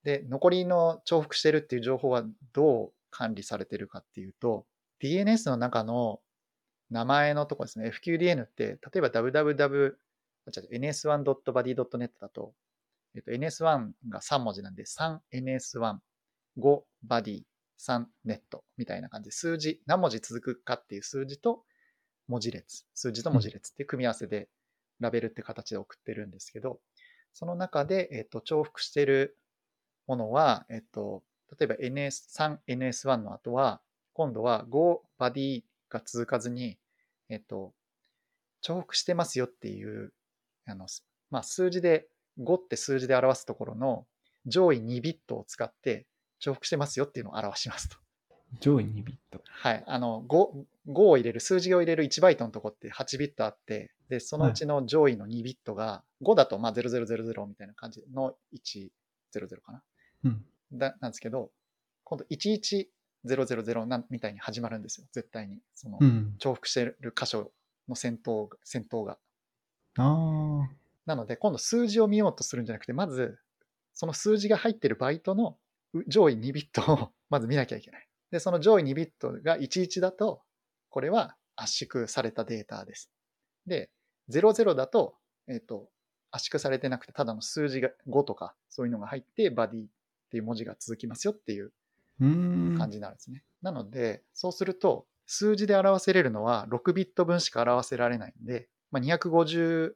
で、残りの重複してるっていう情報はどう管理されてるかっていうと、DNS の中の名前のところですね、FQDN って、例えば www、あ違う ns1.buddy.net だと、えっと、NS1 が3文字なんで、3NS1、5 buddy、3 net みたいな感じで、数字、何文字続くかっていう数字と、文字列、数字と文字列って組み合わせでラベルって形で送ってるんですけど、その中で、えっと、重複してるものは、えっと、例えば NS3、NS1 の後は、今度は Go バディが続かずに、えっと、重複してますよっていう、あの、まあ、数字で、5って数字で表すところの上位2ビットを使って重複してますよっていうのを表しますと。上位2ビット。はい。あの、5、5を入れる、数字を入れる1バイトのとこって8ビットあって、で、そのうちの上位の2ビットが、5だとまあ0000みたいな感じの100かな。うん。だなんですけど、今度11000なんみたいに始まるんですよ。絶対に。そのう、ん。重複してる箇所の戦闘が、戦闘が。ああ。なので、今度数字を見ようとするんじゃなくて、まず、その数字が入ってるバイトのう上位2ビットを まず見なきゃいけない。で、その上位2ビットが11だと、これは圧縮されたデータです。で、00だと、えっ、と、圧縮されてなくて、ただの数字が5とか、そういうのが入って、バディっていう文字が続きますよっていう。感じになるんですね。なので、そうすると、数字で表せれるのは6ビット分しか表せられないんで、まあ、256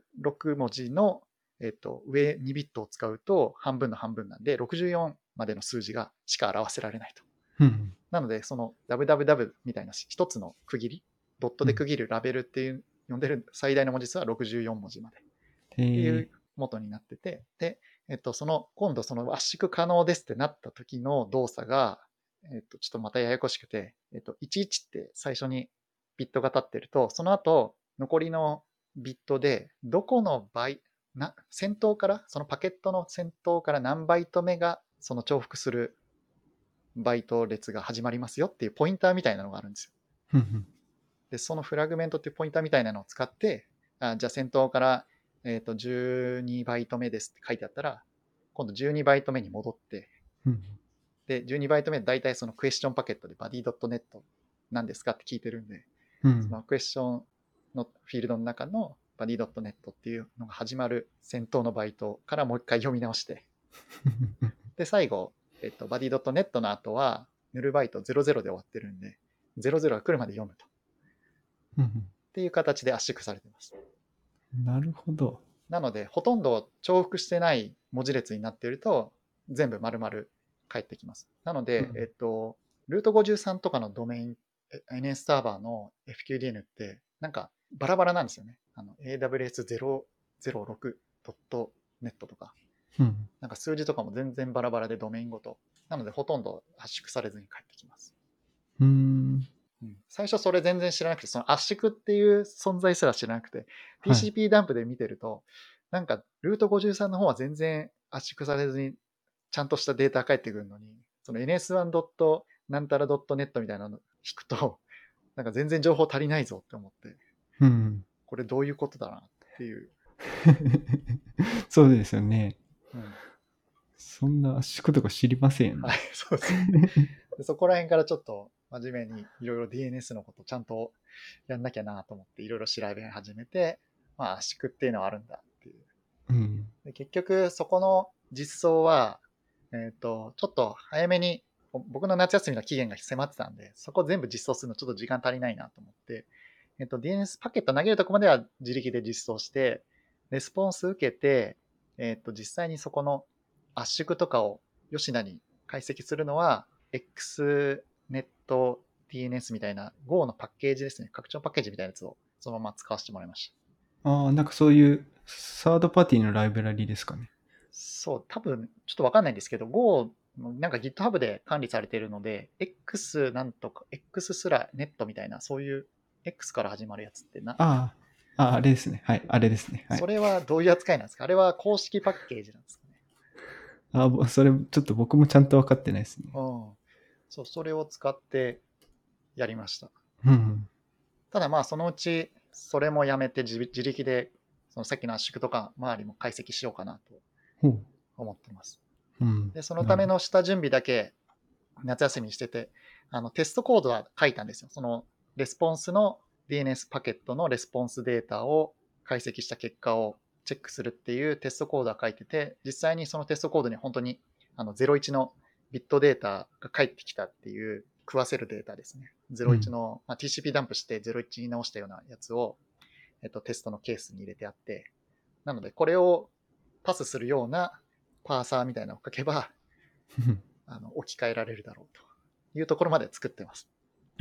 文字の、えっと上2ビットを使うと半分の半分なんで、64までの数字がしか表せられないと。うん。なので、その www みたいな一つの区切り、ドットで区切るラベルっていう、呼んでる最大の文字数は64文字まで。えっていーう元になってて、で、えっと、その、今度その圧縮可能ですってなった時の動作が、えっと、ちょっとまたややこしくて、えっと、11って最初にビットが立ってると、その後、残りのビットで、どこの倍、な、先頭から、そのパケットの先頭から何バイト目が、その重複するバイト列が始まりますよっていうポインターみたいなのがあるんですよ。で、そのフラグメントっていうポインターみたいなのを使って、あじゃあ先頭から、えっと12バイト目ですって書いてあったら、今度12バイト目に戻って、うんで、12バイト目、大体そのクエスチョンパケットで body.net なんですかって聞いてるんで、うん。そのクエスチョンのフィールドの中の body.net っていうのが始まる先頭のバイトからもう一回読み直して、で、最後、えっと、body.net の後は、ヌルバイト00で終わってるんで、00が来るまで読むと。うんっていう形で圧縮されてます。うんなるほど。なので、ほとんど重複してない文字列になっていると、全部丸々返ってきます。なので、うんえっと、ルート53とかのドメイン、え NS サーバーの FQDN って、なんかバラバラなんですよね。あの AWS006.net とか、うんなんか数字とかも全然バラバラでドメインごと。なので、ほとんど圧縮されずに返ってきます。うーん。うん最初それ全然知らなくて、その圧縮っていう存在すら知らなくて、はい TCP ダンプで見てると、なんかルート53の方は全然圧縮されずにちゃんとしたデータ返ってくるのに、その NS1. なんたら .net みたいなの引くと、なんか全然情報足りないぞって思って、うん。これどういうことだなっていう。そうですよね。うんそんな圧縮とか知りませんよね。はい、そうですそこら辺からちょっと真面目にいろいろ DNS のことちゃんとやんなきゃなと思っていろいろ調べ始めて、まあ圧縮っていうのはあるんだっていう。うん。で結局そこの実装は、えっ、と、ちょっと早めにぼ僕の夏休みの期限が迫ってたんで、そこ全部実装するのちょっと時間足りないなと思って、えっ、と、DNS パケット投げるとこまでは自力で実装して、レスポンス受けて、えっ、と、実際にそこの圧縮とかを吉田に解析するのは、XNetDNS みたいな Go のパッケージですね。拡張パッケージみたいなやつをそのまま使わせてもらいました。ああ、なんかそういうサードパーティーのライブラリですかね。そう、多分、ちょっとわかんないんですけど、Go のなんか GitHub で管理されているので、X なんとか、X すらネットみたいな、そういう X から始まるやつってな、ああ、あれですね。はい、あれですね。はいそ。れはどういう扱いなんですかあれは公式パッケージなんですかね。ああ、ぼそれちょっと僕もちゃんと分かってないですね。うん。そう、それを使ってやりました。うん。ただまあ、そのうち、それもやめて自自力で、そのさっきの圧縮とか周りも解析しようかなと。思ってます。うん。で、そのための下準備だけ夏休みにしてて、あのテストコードは書いたんですよ。そのレスポンスの DNS パケットのレスポンスデータを解析した結果をチェックするっていうテストコードは書いてて、実際にそのテストコードに本当にあの01のビットデータが返ってきたっていう食わせるデータですね。01の、まあ、TCP ダンプして01に直したようなやつを、えっと、テストのケースに入れてあって、なので、これをパスするようなパーサーみたいなのを書けば、あの置き換えられるだろうというところまで作ってます。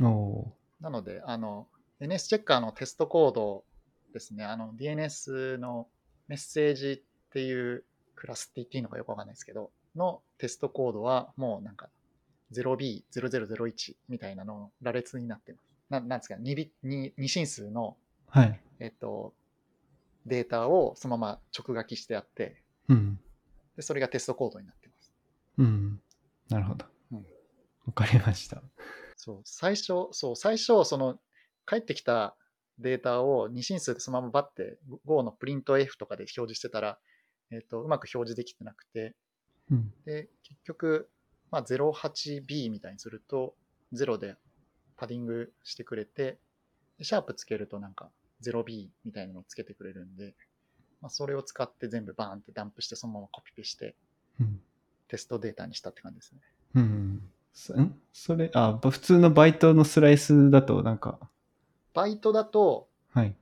おなので、あの、NS チェッカーのテストコードですね、あの、DNS のメッセージっていうクラスって言っていいのかよくわかんないですけど、のテストコードはもうなんか 0B0001 みたいなの羅列になってます。ななんですか、2, ビ 2, 2進数の、はい。えっと、データをそのまま直書きしてあって、うん。でそれがテストコードになってます。うん。なるほど。わうん、かりました。そう、最初、そう、最初、その、帰ってきたデータを2進数でそのままバッて Go のプリント F とかで表示してたら、えっ、と、うまく表示できてなくて、うん。で、結局、まあ、08B みたいにすると、0でパディングしてくれて、でシャープつけるとなんか 0B みたいなのをつけてくれるんで、まあ、それを使って全部バーンってダンプして、そのままコピペして、うん。テストデータにしたって感じですね。うんそれ、あ、普通のバイトのスライスだと、なんか、バイトだと、はい。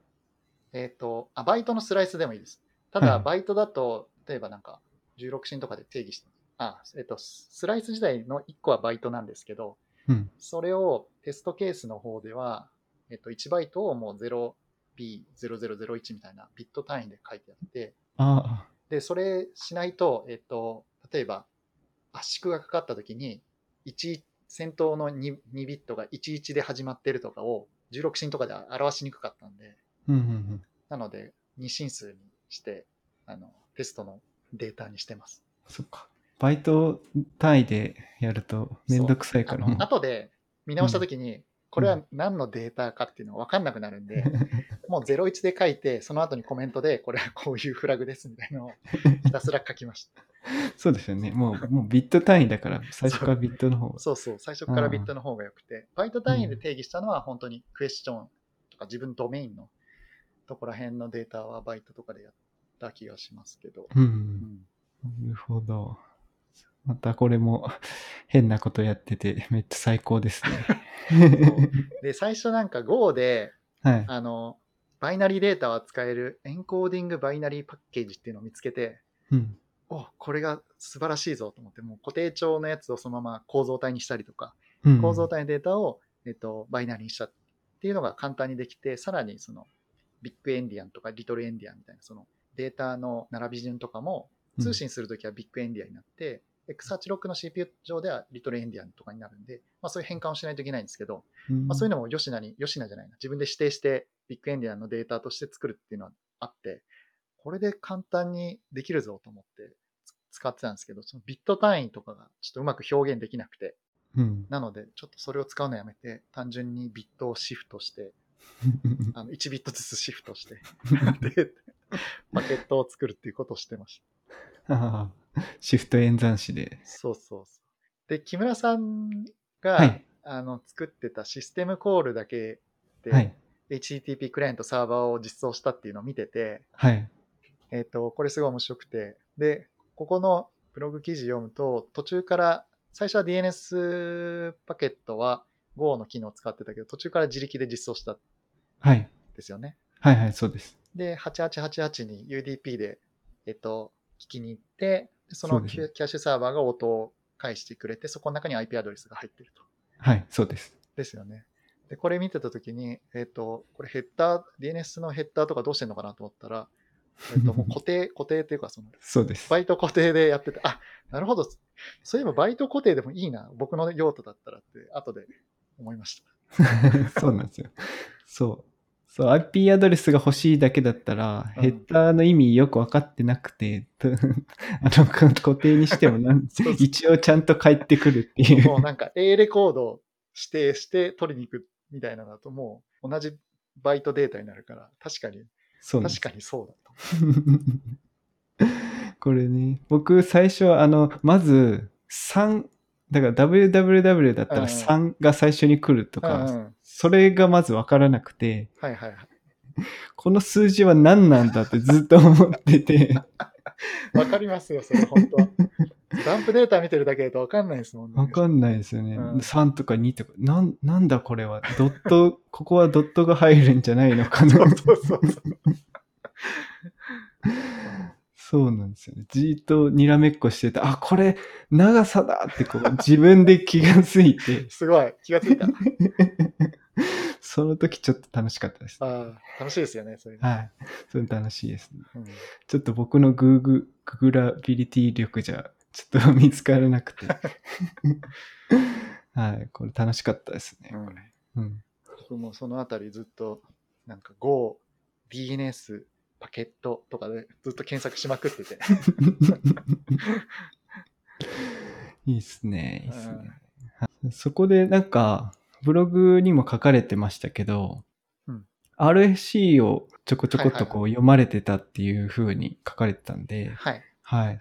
えっ、とあ、バイトのスライスでもいいです。ただ、はいバイトだと、例えばなんか、16進とかで定義して、あ、えっ、と、スライス自体の1個はバイトなんですけど、うん。それをテストケースの方では、えっ、と、1バイトをもう 0B0001 みたいなビット単位で書いてあって、あで、それしないと、えっ、と、例えば、圧縮がかかった時に、1、先頭の 2, 2ビットが11で始まってるとかを16進とかで表しにくかったんで、うんうんうん。なので、2進数にして、あの、テストのデータにしてます。そっか。バイト単位でやるとめんどくさいあから。の後で見直したときに、これは何のデータかっていうのが分かんなくなるんで、もう01で書いて、その後にコメントで、これはこういうフラグですみたいなのを ひたすら書きました。そうですよね。もう、もうビット単位だから、最初からビットの方が。そうそう、最初からビットの方が良くて、バイト単位で定義したのは本当にクエスチョンとか自分のドメインのところら辺のデータはバイトとかでやった気がしますけど。う。うんんなるほど。またこれも変なことやってて、めっちゃ最高ですね。で、最初なんか Go で、はい。あの、バイナリーデータを扱えるエンコーディングバイナリーパッケージっていうのを見つけて、うん。おこれが素晴らしいぞと思って、もう固定帳のやつをそのまま構造体にしたりとか、うん。構造体のデータを、えっと、バイナリーにしたっていうのが簡単にできて、さらにそのビッグエンディアンとかリトルエンディアンみたいな、そのデータの並び順とかも通信するときはビッグエンディアンになって、X86 の CPU 上ではリトルエンディアンとかになるんで、まあ、そういう変換をしないといけないんですけど、うん。まあ、そういうのも吉名に、吉名じゃないな、自分で指定してビッグエンディアンのデータとして作るっていうのはあって、これで簡単にできるぞと思ってつ使ってたんですけど、そのビット単位とかがちょっとうまく表現できなくて、うん。なのでちょっとそれを使うのやめて、単純にビットをシフトして、あの1ビットずつシフトして、で、パケットを作るっていうことをしてました。シフト演算子で。そうそうそう。で、木村さんが、はいあの作ってたシステムコールだけで、はい。HTTP クライアントサーバーを実装したっていうのを見てて、はい。えっ、と、これすごい面白くて、で、ここのブログ記事読むと、途中から、最初は DNS パケットは Go の機能を使ってたけど、途中から自力で実装したんはい。ですよね。はいはい、そうです。で、8888に UDP で、えっ、と、聞きに行って、でそのキャッシュサーバーが音を返してくれて、そこの中に IP アドレスが入ってると。はい、そうです。ですよね。で、これ見てたときに、えっ、と、これヘッダー、DNS のヘッダーとかどうしてんのかなと思ったら、えっ、と、もう固定、固定っていうか、その、そうです。バイト固定でやってて、あ、なるほど。そういえばバイト固定でもいいな。僕の用途だったらって、後で思いました。そうなんですよ。そう。そう、IP アドレスが欲しいだけだったら、うんヘッダーの意味よく分かってなくて、と あの、固定にしてもなん一応ちゃんと返ってくるっていう。もうなんか A レコードを指定して取りに行くみたいなのだと、もう同じバイトデータになるから、確かに、そう確かにそうだと。これね、僕最初はあの、まず3、だから www だったらうんうん3が最初に来るとうんうか、ん。それがまず分からなくて、はいはいはい。この数字は何なんだってずっと思ってて、わかりますよ、それ、本当は。ダンプデータ見てるだけだと分かんないですもんね。わかんないですよね。うん3とか2とか、なん、なんだこれは？ドット、ここはドットが入るんじゃないのかな？そうそうそうそう。なんですよね。じーっとにらめっこしてて、あ、これ、長さだってこう、自分で気がついて、すごい、気がついた。その時ちょっと楽しかったです。ああ、楽しいですよね、そういうの。はい。それ楽しいですね。うんちょっと僕のグーグ、ググラビリティ力じゃ、ちょっと見つからなくて。はい。これ楽しかったですね。うんこれ。うん。僕もそのあたりずっと、なんか Go、DNS、パケットとかでずっと検索しまくってて。いいっすね。いいっすね。はいそこでなんか、ブログにも書かれてましたけど、うん RFC をちょこちょこっとこう読まれてたっていう風に書かれてたんで、はい。はい。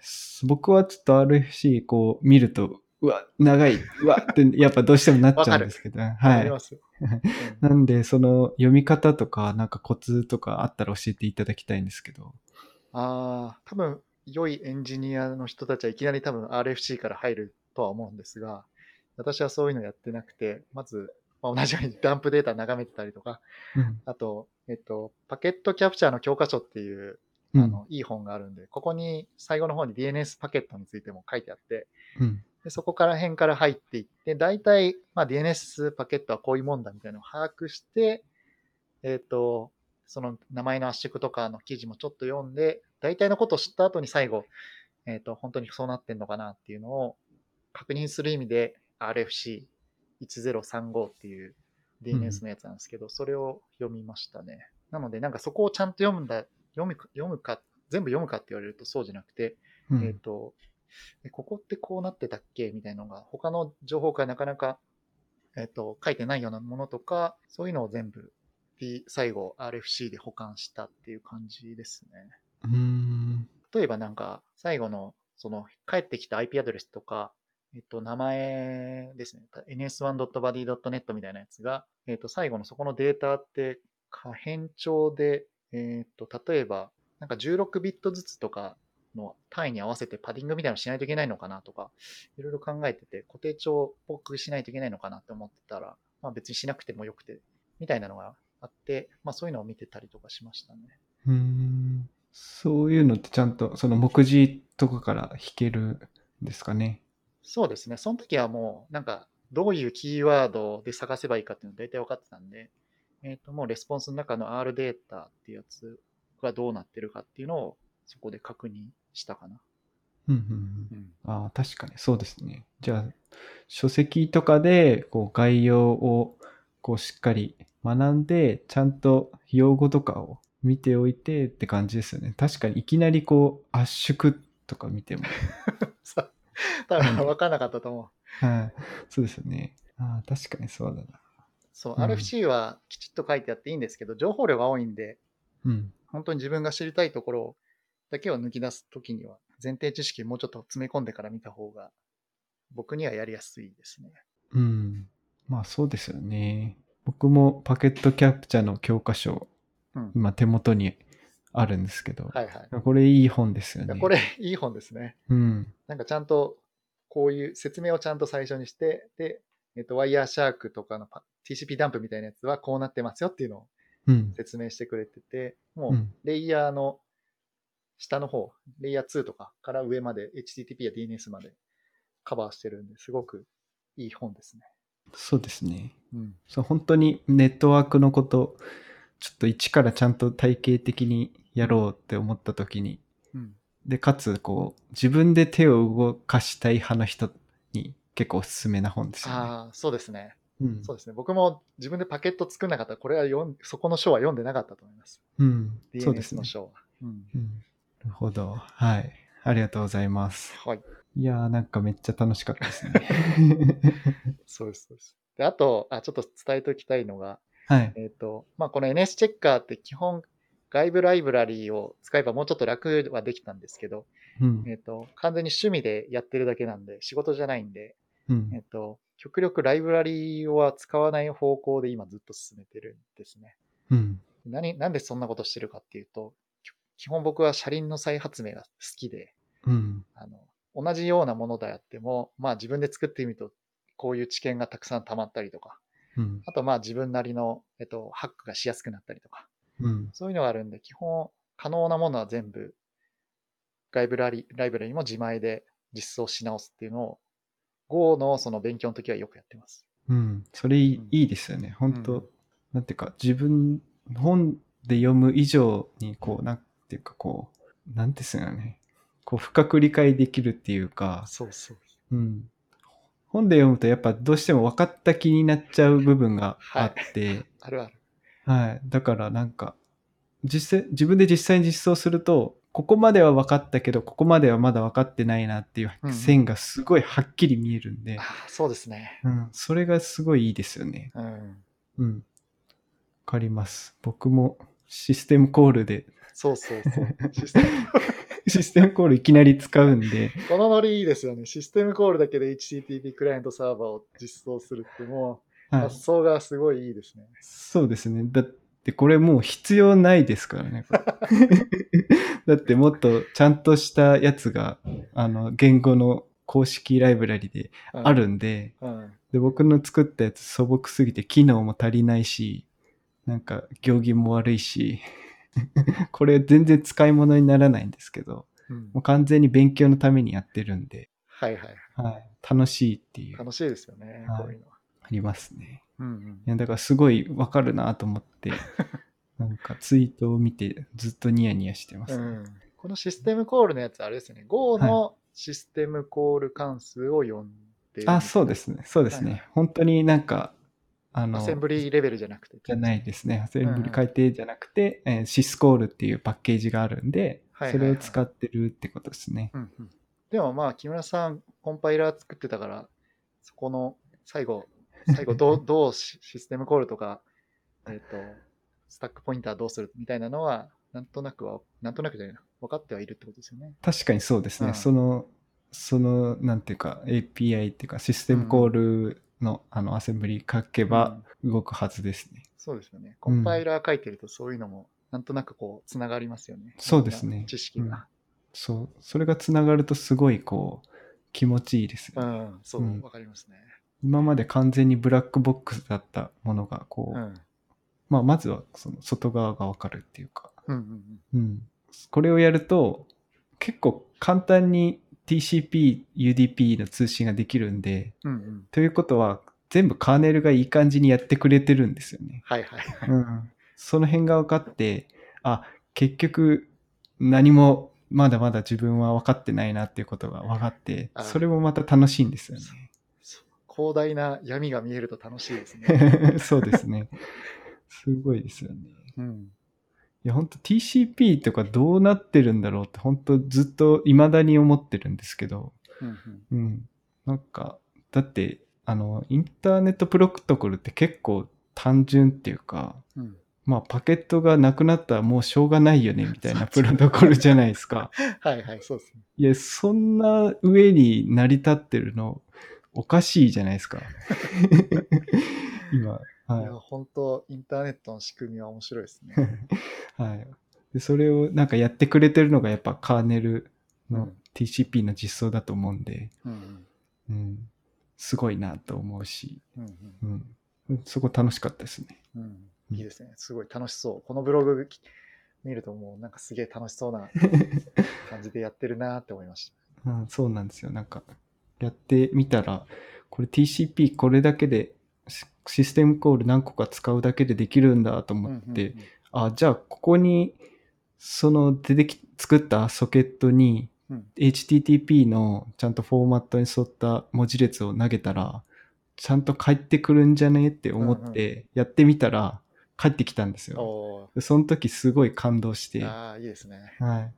す僕はちょっと RFC こう見ると、うわ、長い、うわってやっぱどうしてもなっちゃうんですけど、わはい なんで、その読み方とか、なんかコツとかあったら教えていただきたいんですけど。ああ、多分良いエンジニアの人たちはいきなり多分 RFC から入るとは思うんですが、私はそういうのやってなくて、まず、まあ、同じようにダンプデータ眺めてたりとか、うん。あと、えっと、パケットキャプチャーの教科書っていう、うん。あの、いい本があるんで、ここに最後の方に DNS パケットについても書いてあって、うん。でそこから辺から入っていって、大体、まあ、DNS パケットはこういうもんだみたいなのを把握して、えっ、と、その名前の圧縮とかの記事もちょっと読んで、大体のことを知った後に最後、えっ、と、本当にそうなってんのかなっていうのを確認する意味で RFC1035 っていう DNS のやつなんですけど、それを読みましたね。なので、なんかそこをちゃんと読むんだ、読む読むか、全部読むかって言われるとそうじゃなくて、うんえっ、と、えここってこうなってたっけ？みたいなのが、他の情報からなかなか、えっ、と、書いてないようなものとか、そういうのを全部、P- 最後 RFC で保管したっていう感じですね。うーん。例えばなんか、最後の、その、帰ってきた IP アドレスとか、えっと、名前ですね。ns1.body.net みたいなやつが、えっと、最後のそこのデータって、可変調で、えっと、例えば、なんか16ビットずつとかの単位に合わせてパディングみたいなのしないといけないのかなとか、いろいろ考えてて、固定調っぽくしないといけないのかなって思ってたら、まあ別にしなくてもよくて、みたいなのがあって、まあそういうのを見てたりとかしましたね。うーん。そういうのってちゃんと、その目次とかから弾けるんですかね。そうですね。その時はもう、なんか、どういうキーワードで探せばいいかっていうの大体分かってたんで、えっ、と、もうレスポンスの中の R データっていうやつがどうなってるかっていうのをそこで確認したかな。うんうんうん。うん。ああ、確かにそうですね。じゃあ、書籍とかで、こう、概要を、こう、しっかり学んで、ちゃんと用語とかを見ておいてって感じですよね。確かにいきなりこう、圧縮とか見ても。さ多分分かんなかったと思う。はい。そうですよね。ああ、確かにそうだな。そう、うん RFC はきちっと書いてあっていいんですけど、情報量が多いんで、うん。本当に自分が知りたいところだけを抜き出すときには、前提知識もうちょっと詰め込んでから見た方が、僕にはやりやすいですね。うん。まあそうですよね。僕もパケットキャプチャーの教科書、うん。今手元にあるんですけど、はいはい。これいい本ですよね。これ、いい本ですね。うん。なんかちゃんと、こういう説明をちゃんと最初にして、で、えっと、ワイヤーシャークとかのパ TCP ダンプみたいなやつはこうなってますよっていうのをうん。説明してくれてて、もう、うんレイヤーの下の方、レイヤー2とかから上まで HTTP や DNS までカバーしてるんで、すごくいい本ですね。そうですね。うん。そう、本当にネットワークのこと、ちょっと一からちゃんと体系的にやろうって思った時に、うん。で、かつ、こう、自分で手を動かしたい派の人に結構おすすめな本ですよね。ああ、そうですね。うんそうですね。僕も自分でパケット作んなかったら、これは読んそこの章は読んでなかったと思います。うん。そうですねの。章は。うん。うん。なるほど。はい。ありがとうございます。はい。いやー、なんかめっちゃ楽しかったですね。そうです、そうです。で、あと、あ、ちょっと伝えておきたいのが、はい。えっ、と、まあ、この NS チェッカーって基本、外部ライブラリーを使えばもうちょっと楽はできたんですけど、うんえっ、。と、完全に趣味でやってるだけなんで、仕事じゃないんで、うんえっ、と、極力ライブラリーは使わない方向で今ずっと進めてるんですね。うん。何、なんでそんなことしてるかっていうと、き基本僕は車輪の再発明が好きで、うん。あの、同じようなものであっても、まあ自分で作ってみると、こういう知見がたくさん溜まったりとか、うん。あとまあ自分なりの、えっと、ハックがしやすくなったりとか、うん。そういうのがあるんで、基本可能なものは全部、ライブラリ、ライブラリも自前で実装し直すっていうのを、Go のその勉強の時はよくやってます。うん。それいい,、ですよね。本当、うんなんていうか、自分、本で読む以上に、こう、なんていうか、こう、なんですよね。こう、深く理解できるっていうか、そうそう。うん。本で読むとやっぱどうしても分かった気になっちゃう部分があって、あるある。はい。だからなんか、実際、自分で実際に実装すると、ここまでは分かったけど、ここまではまだ分かってないなっていうんううん線がすごいはっきり見えるんで、あそうですね。うん。それがすごいいいですよね。うん。うん。わかります。僕もシステムコールで、そうそうそう。システムシステムコールいきなり使うんで、このノリいいですよね。システムコールだけで HTTP クライアントサーバーを実装するってもう、はい発。想がすごいいいですね。そうですね。だってこれもう必要ないですからね。だってもっとちゃんとしたやつが、あの、言語の公式ライブラリでうんあ。るんで、うん。で、僕の作ったやつ素朴すぎて機能も足りないし、なんか行儀も悪いし、これ全然使い物にならないんですけど、うんもう完全に勉強のためにやってるんで、はいはい。はい、楽しいっていう、あ楽しいですよね。はいこういうのは。りますね。うんうんいや、だからすごいわかるなと思って、なんかツイートを見てずっとニヤニヤしてます、ねうん、このシステムコールのやつ、あれですよね。Go のシステムコール関数を読んでる。あ、そうですね。そうですね。はい本当になんか、あの、アセンブリレベルじゃなくて。じゃないですね。アセンブうんうんリ改定じゃなくて、えーシスコールっていうパッケージがあるんで、はいはいはいそれを使ってるってことですね。うんうん。でもまあ、木村さん、コンパイラー作ってたから、そこの最後、最後どう、どうシシステムコールとか、えっ、と、スタックポインターどうするみたいなのは、なんとなくは、なんとなくじゃないな、分かってはいるってことですよね。確かにそうですね。うんその、その、なんていうか、API っていうか、システムコールの、あの、アセンブリ書けば動くはずですね。そうですよね。コンパイラー書いてるとそういうのも、なんとなくこう、つながりますよね。そうですね知識が。そう。それがつながるとすごい、こう、気持ちいいですうね。ん、そうう、んわかりますね。今まで完全にブラックボックスだったものが、こう、うん。まあ、まずはその外側がわかるっていうか、うんうんうん。これをやると、結構簡単に TCP、UDP の通信ができるんで、うん。うんうん。ということは、全部カーネルがいい感じにやってくれてるんですよね。はいはい。うん。その辺が分かって、あ、結局何もまだまだ自分は分かってないなっていうことが分かって、あそれもまた楽しいんですよね。広大な闇が見えると楽しいですね。そうですね。すごいですよね。うん。いや、本当 TCP とかどうなってるんだろうって、本当ずっと未だに思ってるんですけど、うんうんうん。なんか、だって、あの、インターネットプロトコルって結構単純っていうか、うん。まあ、パケットがなくなったらもうしょうがないよね、みたいな プロトコルじゃないですか。はいはい、そうですね。いや、そんな上に成り立ってるの、おかしいじゃないですか。今。いや、は本当インターネットの仕組みは面白いですね。い。はい。で、それをなんかやってくれてるのがやっぱカーネルのうん TCP の実装だと思うんで、うんうん。すごいなと思うし、うんうんうん。そこ楽しかったですね。うんうんいいですね。すごい楽しそう。このブログ見るともうなんかすげえ楽しそうな感じでやってるなって思いまし うん、そうなんですよ。なんか、やってみたら、これ TCP これだけで、シシステムコール何個か使うだけでできるんだとた。思って、うんうんあ、じゃあここに、その出てき、作ったソケットにうん HTTP のちゃんとフォーマットに沿った文字列を投げたら、ちゃんと返ってくるんじゃねって思ってやってみたら、返ってきたんですよ。おでその時すごい感動して、ーああ、いいですね。はい。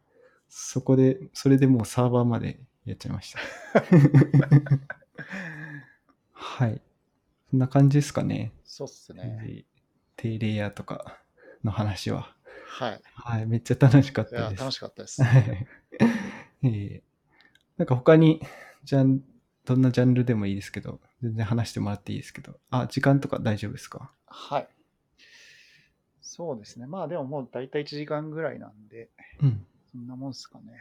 そこで、それでもうサーバーまでやっちゃいました。はい。そんな感じですかね。そうっすね。で低レイヤーとかの話は。はい。はい。めっちゃ楽しかったです。楽しかったです。はい。えーなんか他に、じゃん、どんなジャンルでもいいですけど、全然話してもらっていいですけど、あ、時間とか大丈夫ですか？はい。そうですね。まあでももう大体1時間ぐらいなんで、うん。そんなもんすかね。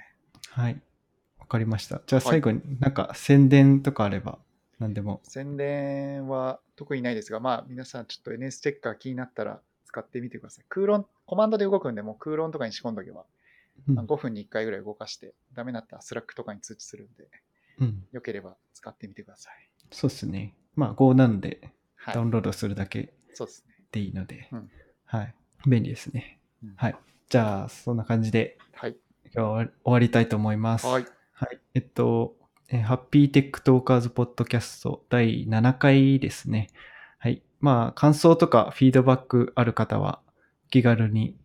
はい。わかりました。じゃあ最後になんか宣伝とかあれば何でも。宣伝は特にないですが、まあ皆さんちょっと NS チェッカー気になったら使ってみてください。 cron、コマンドで動くんで、もう cron とかに仕込んどけば、うんまあ5分に1回ぐらい動かして、ダメだったら Slack とかに通知するんで、うん。よければ使ってみてください。そうですね。まあ Go なんではいダウンロードするだけでいいので、うんはい。便利ですね。うんはい。じゃあそんな感じではい。今日は終わり終わりたいと思います。はい。はい。えっと、え Happy Tech Talkers Podcast 第7回ですね。はい。まあ、感想とかフィードバックある方は、気軽に、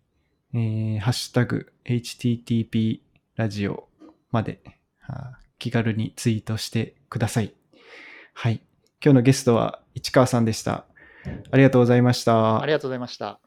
えーハッシュタグ、http ラジオまで、気軽にツイートしてください。はい。今日のゲストは市川さんでした。ありがとうございました。ありがとうございました。